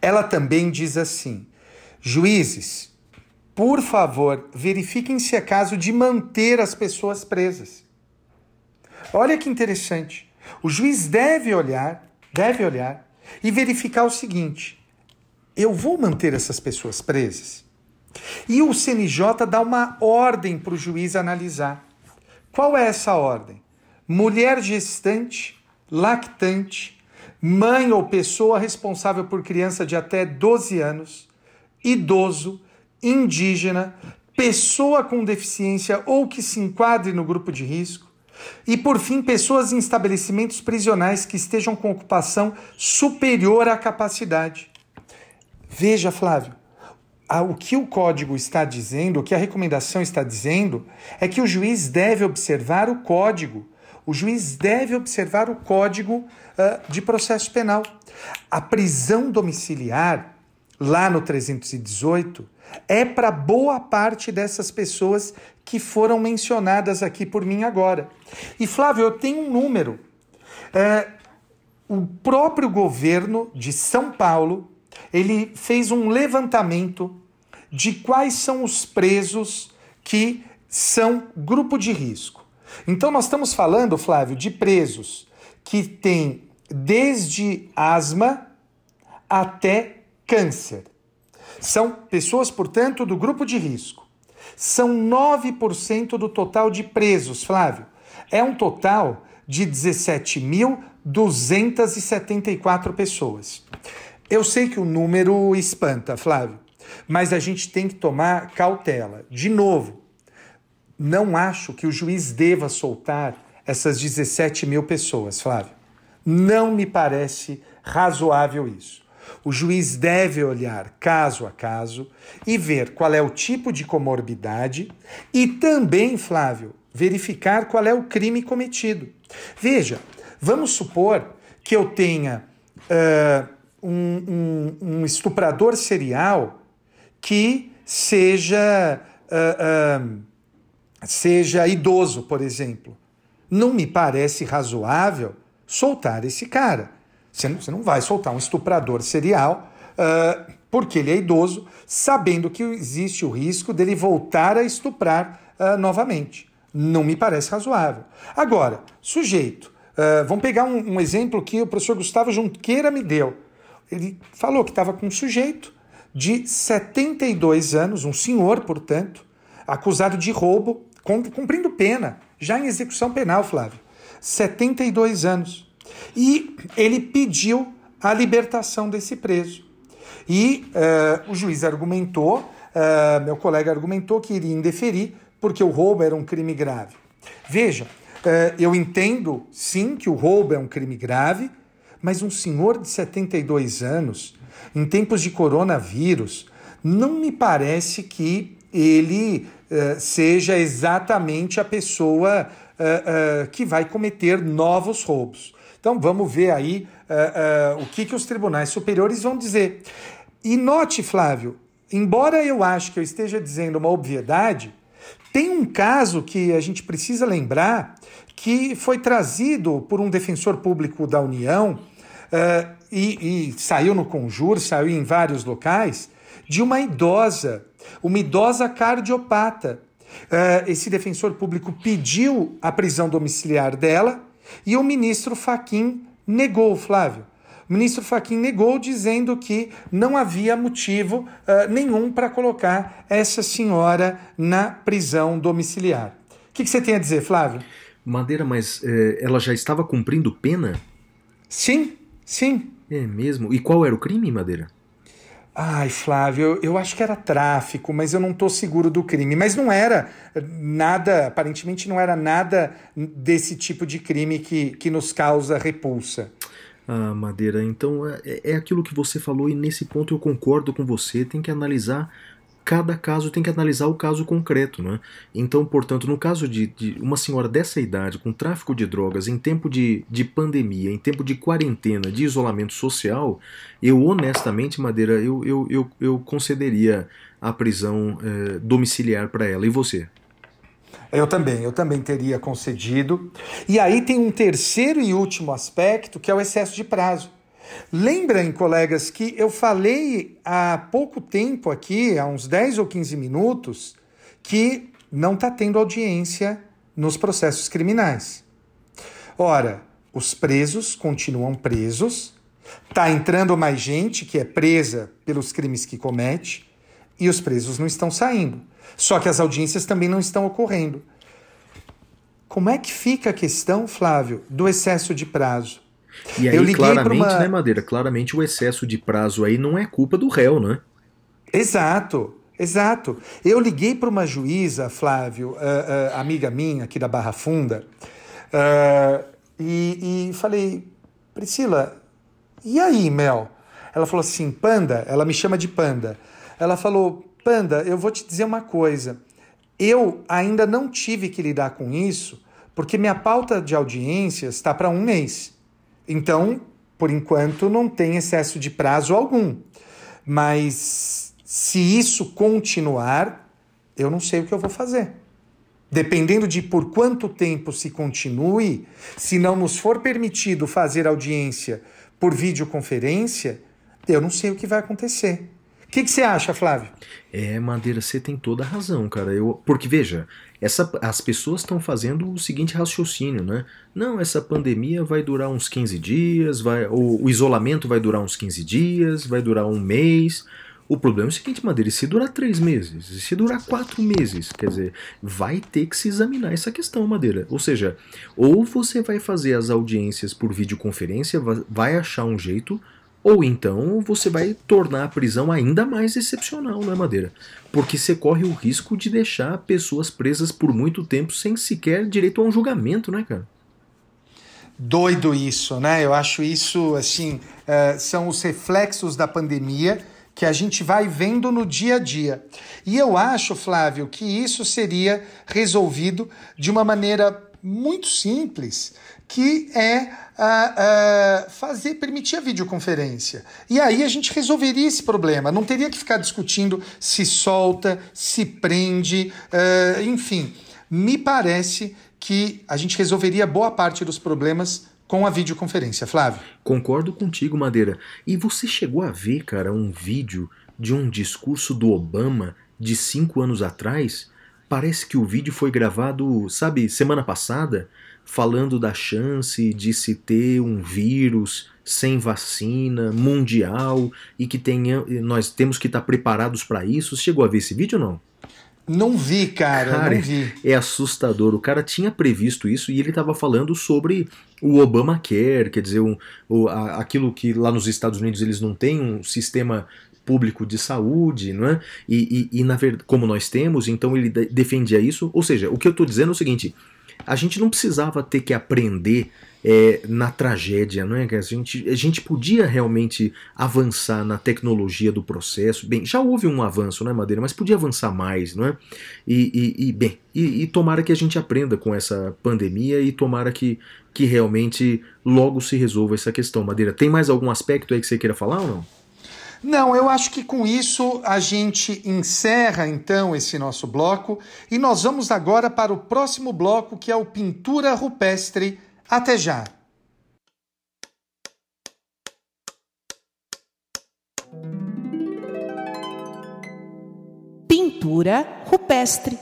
ela também diz assim: juízes, por favor, verifiquem se é caso de manter as pessoas presas. Olha que interessante. O juiz deve olhar, deve olhar e verificar o seguinte: eu vou manter essas pessoas presas? E o CNJ dá uma ordem para o juiz analisar. Qual é essa ordem? Mulher gestante, lactante, mãe ou pessoa responsável por criança de até 12 anos, idoso, indígena, pessoa com deficiência ou que se enquadre no grupo de risco, e por fim, pessoas em estabelecimentos prisionais que estejam com ocupação superior à capacidade. Veja, Flávio, o que o código está dizendo, o que a recomendação está dizendo, é que o juiz deve observar o código o juiz deve observar o Código uh, de Processo Penal. A prisão domiciliar, lá no 318, é para boa parte dessas pessoas que foram mencionadas aqui por mim agora. E Flávio, eu tenho um número. É, o próprio governo de São Paulo ele fez um levantamento de quais são os presos que são grupo de risco. Então, nós estamos falando, Flávio, de presos que têm desde asma até câncer. São pessoas, portanto, do grupo de risco. São 9% do total de presos, Flávio. É um total de 17.274 pessoas. Eu sei que o número espanta, Flávio, mas a gente tem que tomar cautela. De novo, não acho que o juiz deva soltar essas 17 mil pessoas, Flávio. Não me parece razoável isso. O juiz deve olhar caso a caso e ver qual é o tipo de comorbidade e também, Flávio, verificar qual é o crime cometido. Veja, vamos supor que eu tenha uh, um, um, um, estuprador serial que seja. Uh, uh, seja idoso, por exemplo. Não me parece razoável soltar esse cara. Você não, você não vai soltar um estuprador serial uh, porque ele é idoso, sabendo que existe o risco dele voltar a estuprar uh, novamente. Não me parece razoável. Agora, sujeito, uh, vamos pegar um, um, exemplo que o professor Gustavo Junqueira me deu. Ele falou que estava com um sujeito de 72 anos, um senhor, portanto, acusado de roubo, cumprindo pena, já em execução penal, Flávio. 72 anos. E ele pediu a libertação desse preso. E uh, o juiz argumentou, uh, meu colega argumentou que iria indeferir, porque o roubo era um crime grave. Veja, uh, eu entendo sim que o roubo é um crime grave, mas um senhor de 72 anos, em tempos de coronavírus, não me parece que ele seja exatamente a pessoa que vai cometer novos roubos. Então vamos ver aí uh, uh, o que, que os tribunais superiores vão dizer. E note, Flávio, embora eu acho que eu esteja dizendo uma obviedade, tem um caso que a gente precisa lembrar que foi trazido por um defensor público da União uh, e, e saiu no Conjur, saiu em vários locais, de uma idosa, uma idosa cardiopata. Uh, esse defensor público pediu a prisão domiciliar dela e o ministro Faquim negou, Flávio. O ministro Faquim negou, dizendo que não havia motivo uh, nenhum para colocar essa senhora na prisão domiciliar. O que, que, você tem a dizer, Flávio? Madeira, mas eh, ela já estava cumprindo pena? Sim, sim. É mesmo? E qual era o crime, Madeira? Ai, Flávio, eu acho que era tráfico, mas eu não estou seguro do crime. Mas não era nada, aparentemente não era nada desse tipo de crime que, que nos causa repulsa. Ah, Madeira, então é, é aquilo que você falou e nesse ponto eu concordo com você. Tem que analisar cada caso tem que analisar o caso concreto. Né? Então, portanto, no caso de, de, uma senhora dessa idade, com tráfico de drogas, em tempo de, de pandemia, em tempo de quarentena, de isolamento social, eu honestamente, Madeira, eu, eu, eu, eu concederia a prisão eh, domiciliar para ela. E você? Eu também, eu também teria concedido. E aí tem um terceiro e último aspecto, que é o excesso de prazo. Lembrem, colegas, que eu falei há pouco tempo aqui, há uns 10 ou 15 minutos, que não está tendo audiência nos processos criminais. Ora, os presos continuam presos, está entrando mais gente que é presa pelos crimes que comete e os presos não estão saindo. Só que as audiências também não estão ocorrendo. Como é que fica a questão, Flávio, do excesso de prazo? E aí, claramente, uma... né, Madeira? Claramente o excesso de prazo aí não é culpa do réu, né? Exato, exato. Eu liguei para uma juíza, Flávio, uh, uh, amiga minha aqui da Barra Funda, uh, e, e falei, Priscila, e aí, Mel? Ela falou assim, Panda, ela me chama de Panda. Ela falou, Panda, eu vou te dizer uma coisa. Eu ainda não tive que lidar com isso, porque minha pauta de audiências está para um mês. Então, por enquanto, não tem excesso de prazo algum. Mas se isso continuar, eu não sei o que eu vou fazer. Dependendo de por quanto tempo se continue, se não nos for permitido fazer audiência por videoconferência, eu não sei o que vai acontecer. Que, que, você acha, Flávio? É, Madeira, você tem toda a razão, cara. Eu, porque, veja, essa, as pessoas estão fazendo o seguinte raciocínio, né? Não, essa pandemia vai durar uns 15 dias, vai, o, o isolamento vai durar uns 15 dias, vai durar um mês. O problema é o seguinte, Madeira, se durar três meses, se durar quatro meses, quer dizer, vai ter que se examinar essa questão, Madeira. Ou seja, ou você vai fazer as audiências por videoconferência, vai achar um jeito, ou então você vai tornar a prisão ainda mais excepcional, não é, Madeira? Porque você corre o risco de deixar pessoas presas por muito tempo sem sequer direito a um julgamento, né, cara? Doido isso, né? Eu acho isso, assim, uh, são os reflexos da pandemia que a gente vai vendo no dia a dia. E eu acho, Flávio, que isso seria resolvido de uma maneira muito simples, que é uh, uh, fazer, permitir a videoconferência. E aí a gente resolveria esse problema. Não teria que ficar discutindo se solta, se prende, uh, enfim. Me parece que a gente resolveria boa parte dos problemas com a videoconferência, Flávio. Concordo contigo, Madeira. E você chegou a ver, cara, um vídeo de um discurso do Obama de cinco anos atrás? Parece que o vídeo foi gravado, sabe, semana passada, falando da chance de se ter um vírus sem vacina, mundial, e que tenha, nós temos que estar preparados para isso. Você chegou a ver esse vídeo ou não? Não vi, cara, Cara, não vi. É assustador. O cara tinha previsto isso e ele estava falando sobre o Obamacare, quer dizer, um, o, a- aquilo que lá nos Estados Unidos eles não têm um sistema público de saúde, não é? E, e, e na verdade, como nós temos, então ele de- defendia isso. Ou seja, o que eu estou dizendo é o seguinte: a gente não precisava ter que aprender é, na tragédia, não é? A gente, a gente podia realmente avançar na tecnologia do processo. Bem, já houve um avanço, não é, Madeira? Mas podia avançar mais, não é? E, e- e, bem, e, e tomara que a gente aprenda com essa pandemia e tomara que, que realmente logo se resolva essa questão, Madeira. Tem mais algum aspecto aí que você queira falar ou não? Não, eu acho que com isso a gente encerra então esse nosso bloco e nós vamos agora para o próximo bloco que é o Pintura Rupestre. Até já! Pintura rupestre.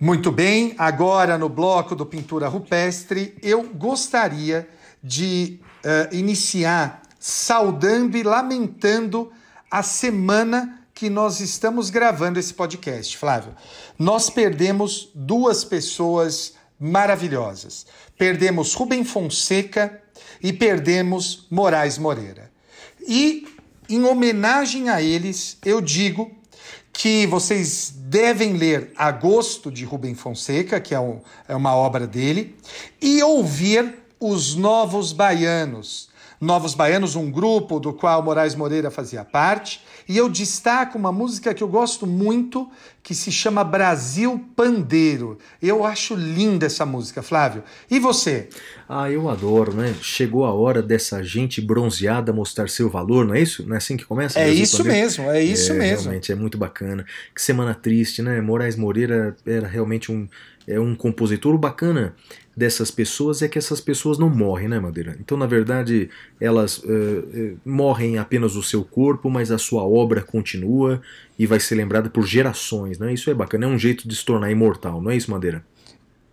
Muito bem, agora no bloco do Pintura Rupestre, eu gostaria de eh, iniciar saudando e lamentando a semana que nós estamos gravando esse podcast, Flávio. Nós perdemos duas pessoas maravilhosas. Perdemos Rubem Fonseca e perdemos Moraes Moreira. E, em homenagem a eles, eu digo que vocês devem ler Agosto de Rubem Fonseca, que é, um- é uma obra dele, e ouvir Os Novos Baianos. Novos Baianos, um grupo do qual Moraes Moreira fazia parte, e eu destaco uma música que eu gosto muito, que se chama Brasil Pandeiro. Eu acho linda essa música, Flávio. E você? Ah, eu adoro, né? Chegou a hora dessa gente bronzeada mostrar seu valor, não é isso? Não é assim que começa? É Brasil isso Pandeiro? mesmo, é isso É, mesmo. Realmente, é muito bacana. Que semana triste, né? Moraes Moreira era realmente um, é um compositor. Bacana dessas pessoas é que essas pessoas não morrem, né, Madeira? Então, na verdade, elas eh, morrem apenas o seu corpo, mas a sua obra continua e vai ser lembrada por gerações, né? Isso é bacana, é um jeito de se tornar imortal, não é isso, Madeira?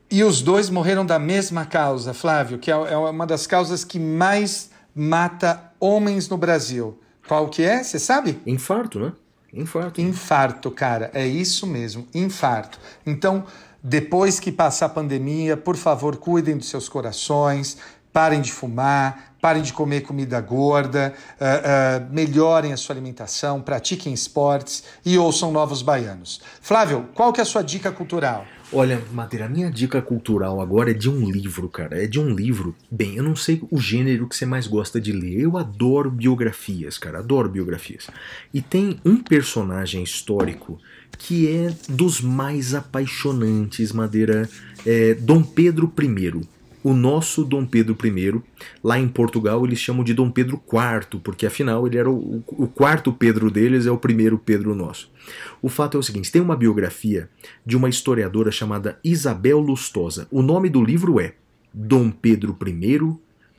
E os dois morreram da mesma causa, Flávio, que é é uma das causas que mais mata homens no Brasil. Qual que é? Você sabe? Infarto, né? Infarto. Infarto, cara. É isso mesmo, infarto. Então, depois que passar a pandemia, por favor, cuidem dos seus corações, parem de fumar, parem de comer comida gorda, ah, ah, melhorem a sua alimentação, pratiquem esportes e ouçam novos baianos. Flávio, qual que é a sua dica cultural? Olha, Madeira, a minha dica cultural agora é de um livro, cara. É de um livro. Bem, eu não sei o gênero que você mais gosta de ler. Eu adoro biografias, cara. Adoro biografias. E tem um personagem histórico que é dos mais apaixonantes, Madeira. É Dom Pedro I. O nosso Dom Pedro I, lá em Portugal, eles chamam de Dom Pedro IV, porque afinal ele era o, o quarto Pedro deles, é o primeiro Pedro nosso. O fato é o seguinte: tem uma biografia de uma historiadora chamada Isabel Lustosa. O nome do livro é Dom Pedro I,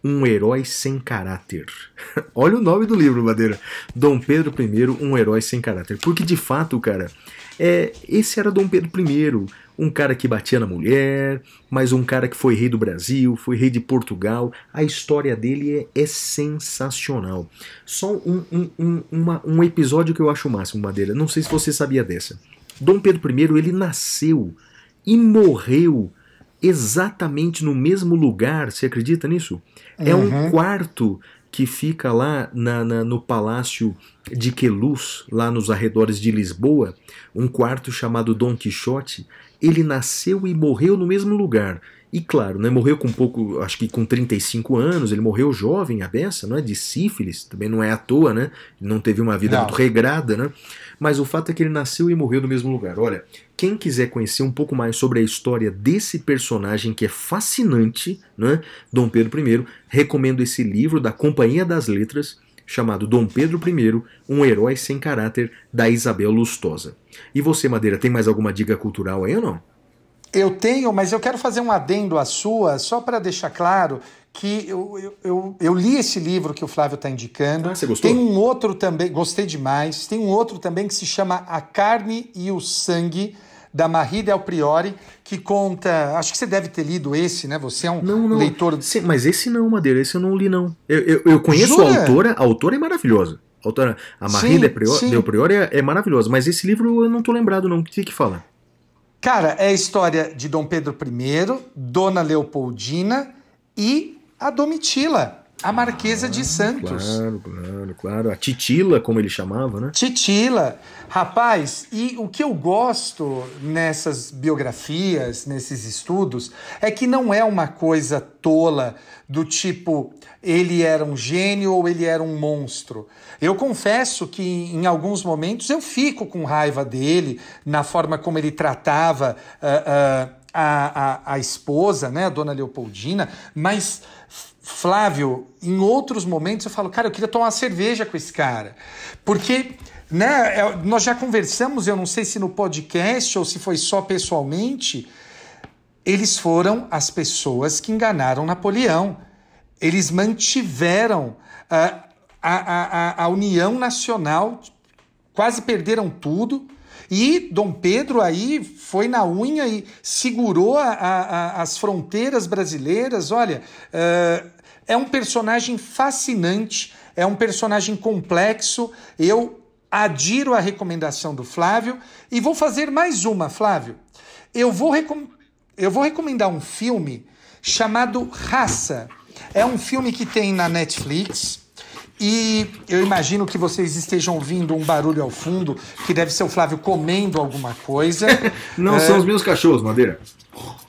um herói sem caráter. *laughs* Olha o nome do livro, Madeira. Dom Pedro I, um herói sem caráter. Porque de fato, cara, é, esse era Dom Pedro I, um cara que batia na mulher, mas um cara que foi rei do Brasil, foi rei de Portugal. A história dele é, é sensacional. Só um, um, um, uma- um episódio que eu acho o máximo, Madeira. Não sei se você sabia dessa. Dom Pedro I, ele nasceu e morreu exatamente no mesmo lugar. Você acredita nisso? É um quarto que fica lá na- na- no palácio de Queluz, lá nos arredores de Lisboa, um quarto chamado Dom Quixote. Ele nasceu e morreu no mesmo lugar. E claro, né, morreu com um pouco, acho que com 35 anos, ele morreu jovem, a beça, não é? De sífilis, também não é à toa, né? Não teve uma vida Não. muito regrada, né? Mas o fato é que ele nasceu e morreu no mesmo lugar. Olha, quem quiser conhecer um pouco mais sobre a história desse personagem que é fascinante, né? Dom Pedro I, recomendo esse livro da Companhia das Letras, chamado Dom Pedro I, um herói sem caráter, da Isabel Lustosa. E você, Madeira, tem mais alguma dica cultural aí ou não? Eu tenho, mas eu quero fazer um adendo à sua, só para deixar claro que eu, eu, eu, eu li esse livro que o Flávio está indicando. Ah, você gostou? Tem um outro também, gostei demais. Tem um outro também que se chama A Carne e o Sangue, da Marie Del Priori, que conta. Acho que você deve ter lido esse, né? Você é um Não, não. leitor. Sim, mas esse não, Madeira, esse eu não li, não. Eu, eu, eu conheço Jura? a autora, a autora é maravilhosa. A, autora, a Marie Sim, Del Priori, sim. Del Priori é, é maravilhosa, mas esse livro eu não tô lembrado, não. O que que fala? Cara, é a história de Dom Pedro I, Dona Leopoldina e a Domitila, a Marquesa de Santos. Claro, claro, claro. A Titila, como ele chamava, né? Titila. Rapaz, e o que eu gosto nessas biografias, nesses estudos, é que não é uma coisa tola do tipo ele era um gênio ou ele era um monstro. Eu confesso que em alguns momentos eu fico com raiva dele, na forma como ele tratava ah, ah, a, a, a esposa, né, a dona Leopoldina, mas Flávio, em outros momentos eu falo, cara, eu queria tomar uma cerveja com esse cara. Porque, né, é- nós já conversamos, eu não sei se no podcast ou se foi só pessoalmente, eles foram as pessoas que enganaram Napoleão. Eles mantiveram ah, a, a, a, a União Nacional, quase perderam tudo. E Dom Pedro aí foi na unha e segurou a- a- as fronteiras brasileiras. Olha, eh, é um personagem fascinante, é um personagem complexo. Eu adiro a recomendação do Flávio e vou fazer mais uma, Flávio. Eu vou, recom- eu vou recomendar um filme chamado Raça. É um filme que tem na Netflix. E eu imagino que vocês estejam ouvindo um barulho ao fundo, que deve ser o Flávio comendo alguma coisa. *laughs* Não É, são os meus cachorros, Madeira.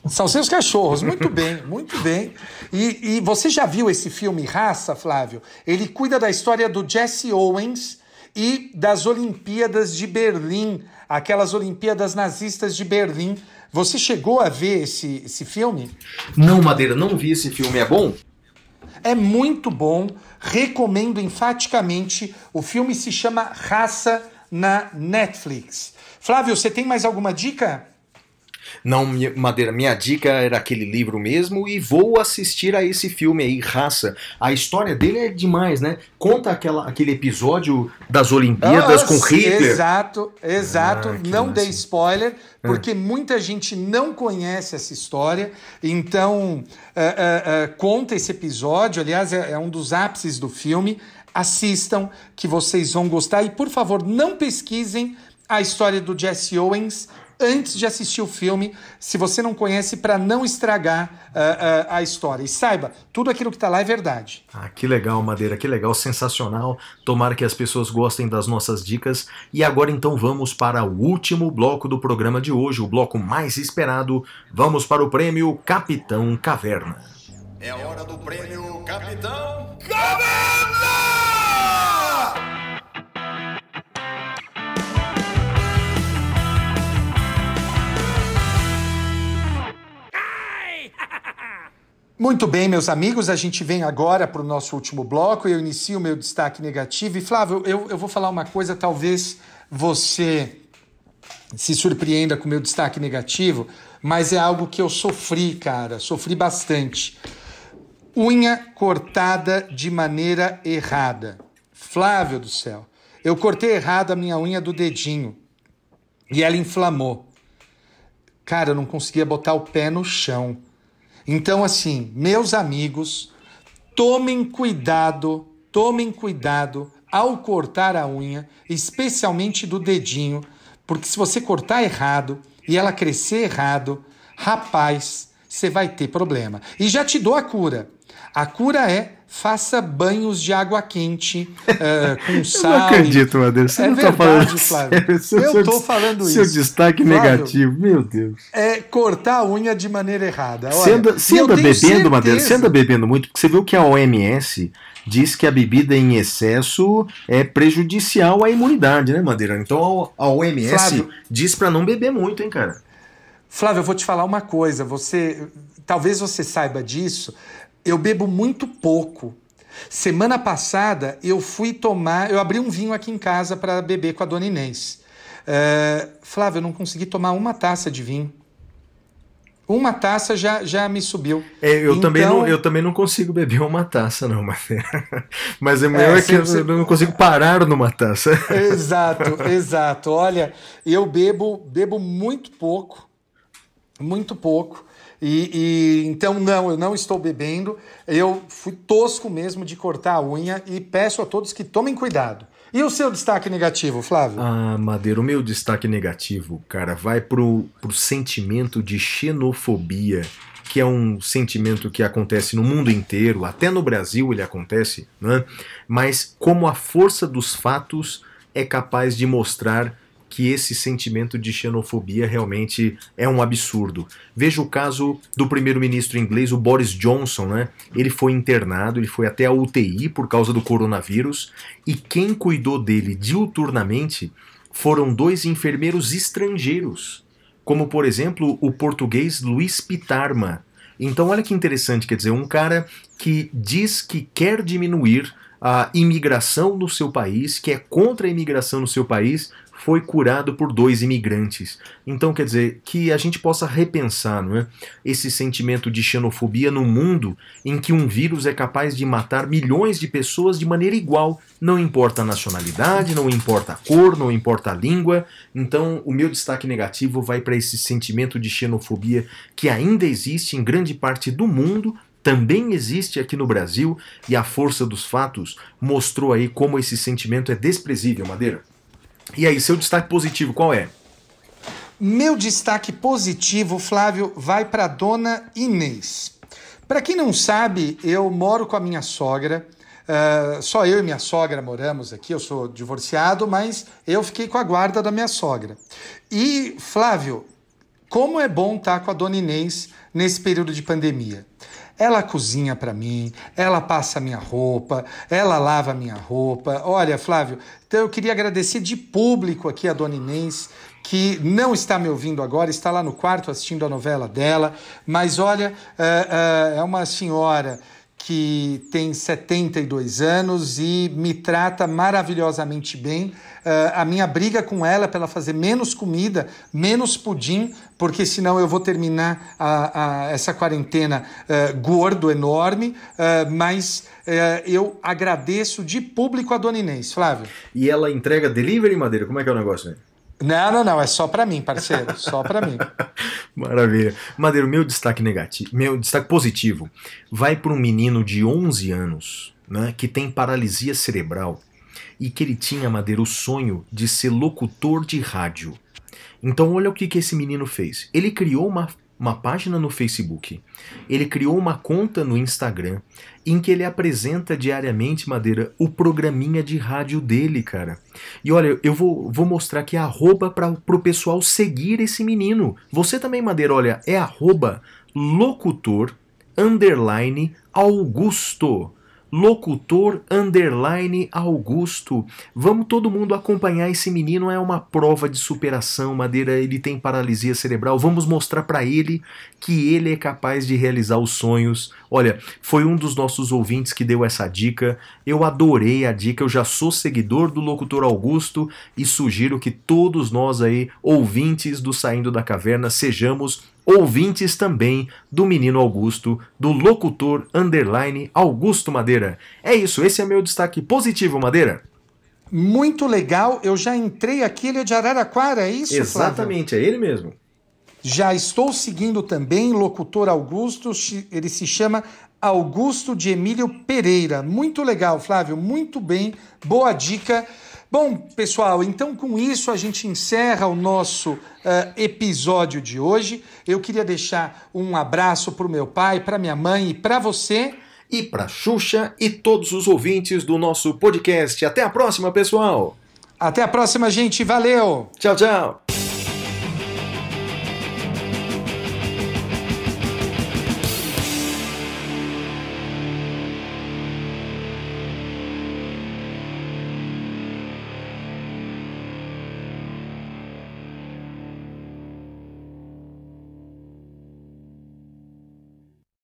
são seus cachorros, muito bem, muito bem. E, e você já viu esse filme Raça, Flávio? Ele cuida da história do Jesse Owens e das Olimpíadas de Berlim, aquelas Olimpíadas nazistas de Berlim. Você chegou a ver esse, esse filme? Não, Madeira, não vi esse filme. É bom? É muito bom, recomendo enfaticamente. O filme se chama Raça na Netflix. Flávio, você tem mais alguma dica? Não, minha- Madeira, minha dica era aquele livro mesmo e vou assistir a esse filme aí, Raça. A história dele é demais, né? Conta aquela, aquele episódio das Olimpíadas com Ah, Hitler. Exato, exato. Ah, não massa. dei spoiler, porque muita gente não conhece essa história. Então, é, conta esse episódio. Aliás, é, é um dos ápices do filme. Assistam, que vocês vão gostar. E, por favor, não pesquisem a história do Jesse Owens antes de assistir o filme, se você não conhece, para não estragar ah, ah, a história. E saiba, tudo aquilo que está lá é verdade. Ah, que legal, Madeira, que legal, sensacional. Tomara que as pessoas gostem das nossas dicas. E agora então vamos para o último bloco do programa de hoje, o bloco mais esperado. Vamos para o prêmio Capitão Caverna. É hora do prêmio Capitão Muito bem, meus amigos, a gente vem agora para o nosso último bloco. Eu inicio o meu destaque negativo. E, Flávio, eu, eu vou falar uma coisa, talvez você se surpreenda com o meu destaque negativo, mas é algo que eu sofri, cara, sofri bastante. Unha cortada de maneira errada. Flávio do céu, eu cortei errado a minha unha do dedinho e ela inflamou. Cara, eu não conseguia botar o pé no chão. Então, assim, meus amigos, tomem cuidado, tomem cuidado ao cortar a unha, especialmente do dedinho, porque se você cortar errado e ela crescer errado, rapaz, você vai ter problema. E já te dou a cura. A cura é faça banhos de água quente uh, com sal. *laughs* Eu não acredito, Madeira. Você é não verdade, tá falando Flávio. Seu, eu tô falando seu isso. Seu destaque Flávio, negativo, meu Deus. É cortar a unha de maneira errada. Olha, você anda, você anda bebendo, certeza... Madeira? Você anda bebendo muito? Porque você viu que a OMS diz que a bebida em excesso é prejudicial à imunidade, né, Madeira? Então a OMS Flávio, diz para não beber muito, hein, cara? Flávio, eu vou te falar uma coisa. Você, talvez você saiba disso. Eu bebo muito pouco. Semana passada eu fui tomar, eu abri um vinho aqui em casa para beber com a dona Inês. Uh, Flávio, eu não consegui tomar uma taça de vinho. Uma taça já, já me subiu. É, eu, então, também não, eu também não consigo beber uma taça, não, mas, *laughs* mas o meu é, é que você... eu não consigo parar numa taça. Exato, *laughs* exato. Olha, eu bebo, bebo muito pouco, muito pouco. E, e, então não, eu não estou bebendo. Eu fui tosco mesmo de cortar a unha e peço a todos que tomem cuidado. E o seu destaque negativo, Flávio? Ah, Madeira, o meu destaque negativo, cara, vai pro, pro sentimento de xenofobia, que é um sentimento que acontece no mundo inteiro, até no Brasil ele acontece, né? Mas como a força dos fatos é capaz de mostrar que esse sentimento de xenofobia realmente é um absurdo. Veja o caso do primeiro-ministro inglês, o Boris Johnson, né? Ele foi internado, ele foi até a UTI por causa do coronavírus, e quem cuidou dele diuturnamente foram dois enfermeiros estrangeiros, como por exemplo o português Luís Pitarma. Então olha que interessante, quer dizer, um cara que diz que quer diminuir a imigração no seu país, que é contra a imigração no seu país, foi curado por dois imigrantes. Então, quer dizer, que a gente possa repensar não é? esse sentimento de xenofobia no mundo em que um vírus é capaz de matar milhões de pessoas de maneira igual. Não importa a nacionalidade, não importa a cor, não importa a língua. Então, o meu destaque negativo vai para esse sentimento de xenofobia que ainda existe em grande parte do mundo, também existe aqui no Brasil e a força dos fatos mostrou aí como esse sentimento é desprezível, Madeira. E aí, seu destaque positivo qual é? Meu destaque positivo, Flávio, vai para dona Inês. Para quem não sabe, eu moro com a minha sogra. Uh, só eu e minha sogra moramos aqui. Eu sou divorciado, mas eu fiquei com a guarda da minha sogra. E, Flávio, como é bom estar com a dona Inês nesse período de pandemia. Ela cozinha para mim, ela passa minha roupa, ela lava minha roupa. Olha, Flávio, então eu queria agradecer de público aqui a dona Inês, que não está me ouvindo agora, está lá no quarto assistindo a novela dela, mas olha, é, é uma senhora que tem 72 anos e me trata maravilhosamente bem. Uh, a minha briga com ela é para ela fazer menos comida, menos pudim, porque senão eu vou terminar a, a, essa quarentena uh, gordo, enorme. Uh, mas eu agradeço de público a Dona Inês. Flávio. E ela entrega delivery, Madeira? Como é que é o negócio aí? Não, não, não, é só para mim, parceiro, só para mim. *laughs* Maravilha. Madeiro, meu destaque negativo, meu destaque positivo vai para um menino de 11 anos, né, que tem paralisia cerebral e que ele tinha, Madeiro, o sonho de ser locutor de rádio. Então, olha o que, que esse menino fez. Ele criou uma uma página no Facebook, ele criou uma conta no Instagram em que ele apresenta diariamente, Madeira, o programinha de rádio dele, cara. E olha, eu vou, vou mostrar aqui a arroba para o pessoal seguir esse menino. Você também, Madeira, olha, é arroba locutor underline Augusto locutor underline Augusto. Vamos todo mundo acompanhar esse menino, é uma prova de superação, Madeira, ele tem paralisia cerebral. Vamos mostrar para ele que ele é capaz de realizar os sonhos. Olha, foi um dos nossos ouvintes que deu essa dica. Eu adorei a dica, eu já sou seguidor do locutor Augusto e sugiro que todos nós aí, ouvintes do Saindo da Caverna, sejamos ouvintes também do Menino Augusto, do locutor underline Augusto Madeira. É isso, esse é meu destaque positivo, Madeira. Muito legal, eu já entrei aqui, ele é de Araraquara, é isso, Exatamente, Flávio? é ele mesmo. Já estou seguindo também locutor Augusto, ele se chama Augusto de Emílio Pereira. Muito legal, Flávio, muito bem, boa dica. Bom, pessoal, então com isso a gente encerra o nosso uh, episódio de hoje. Eu queria deixar um abraço para o meu pai, para minha mãe e para você. e para Xuxa e todos os ouvintes do nosso podcast. Até a próxima, pessoal! Até a próxima, gente. Valeu! Tchau, tchau!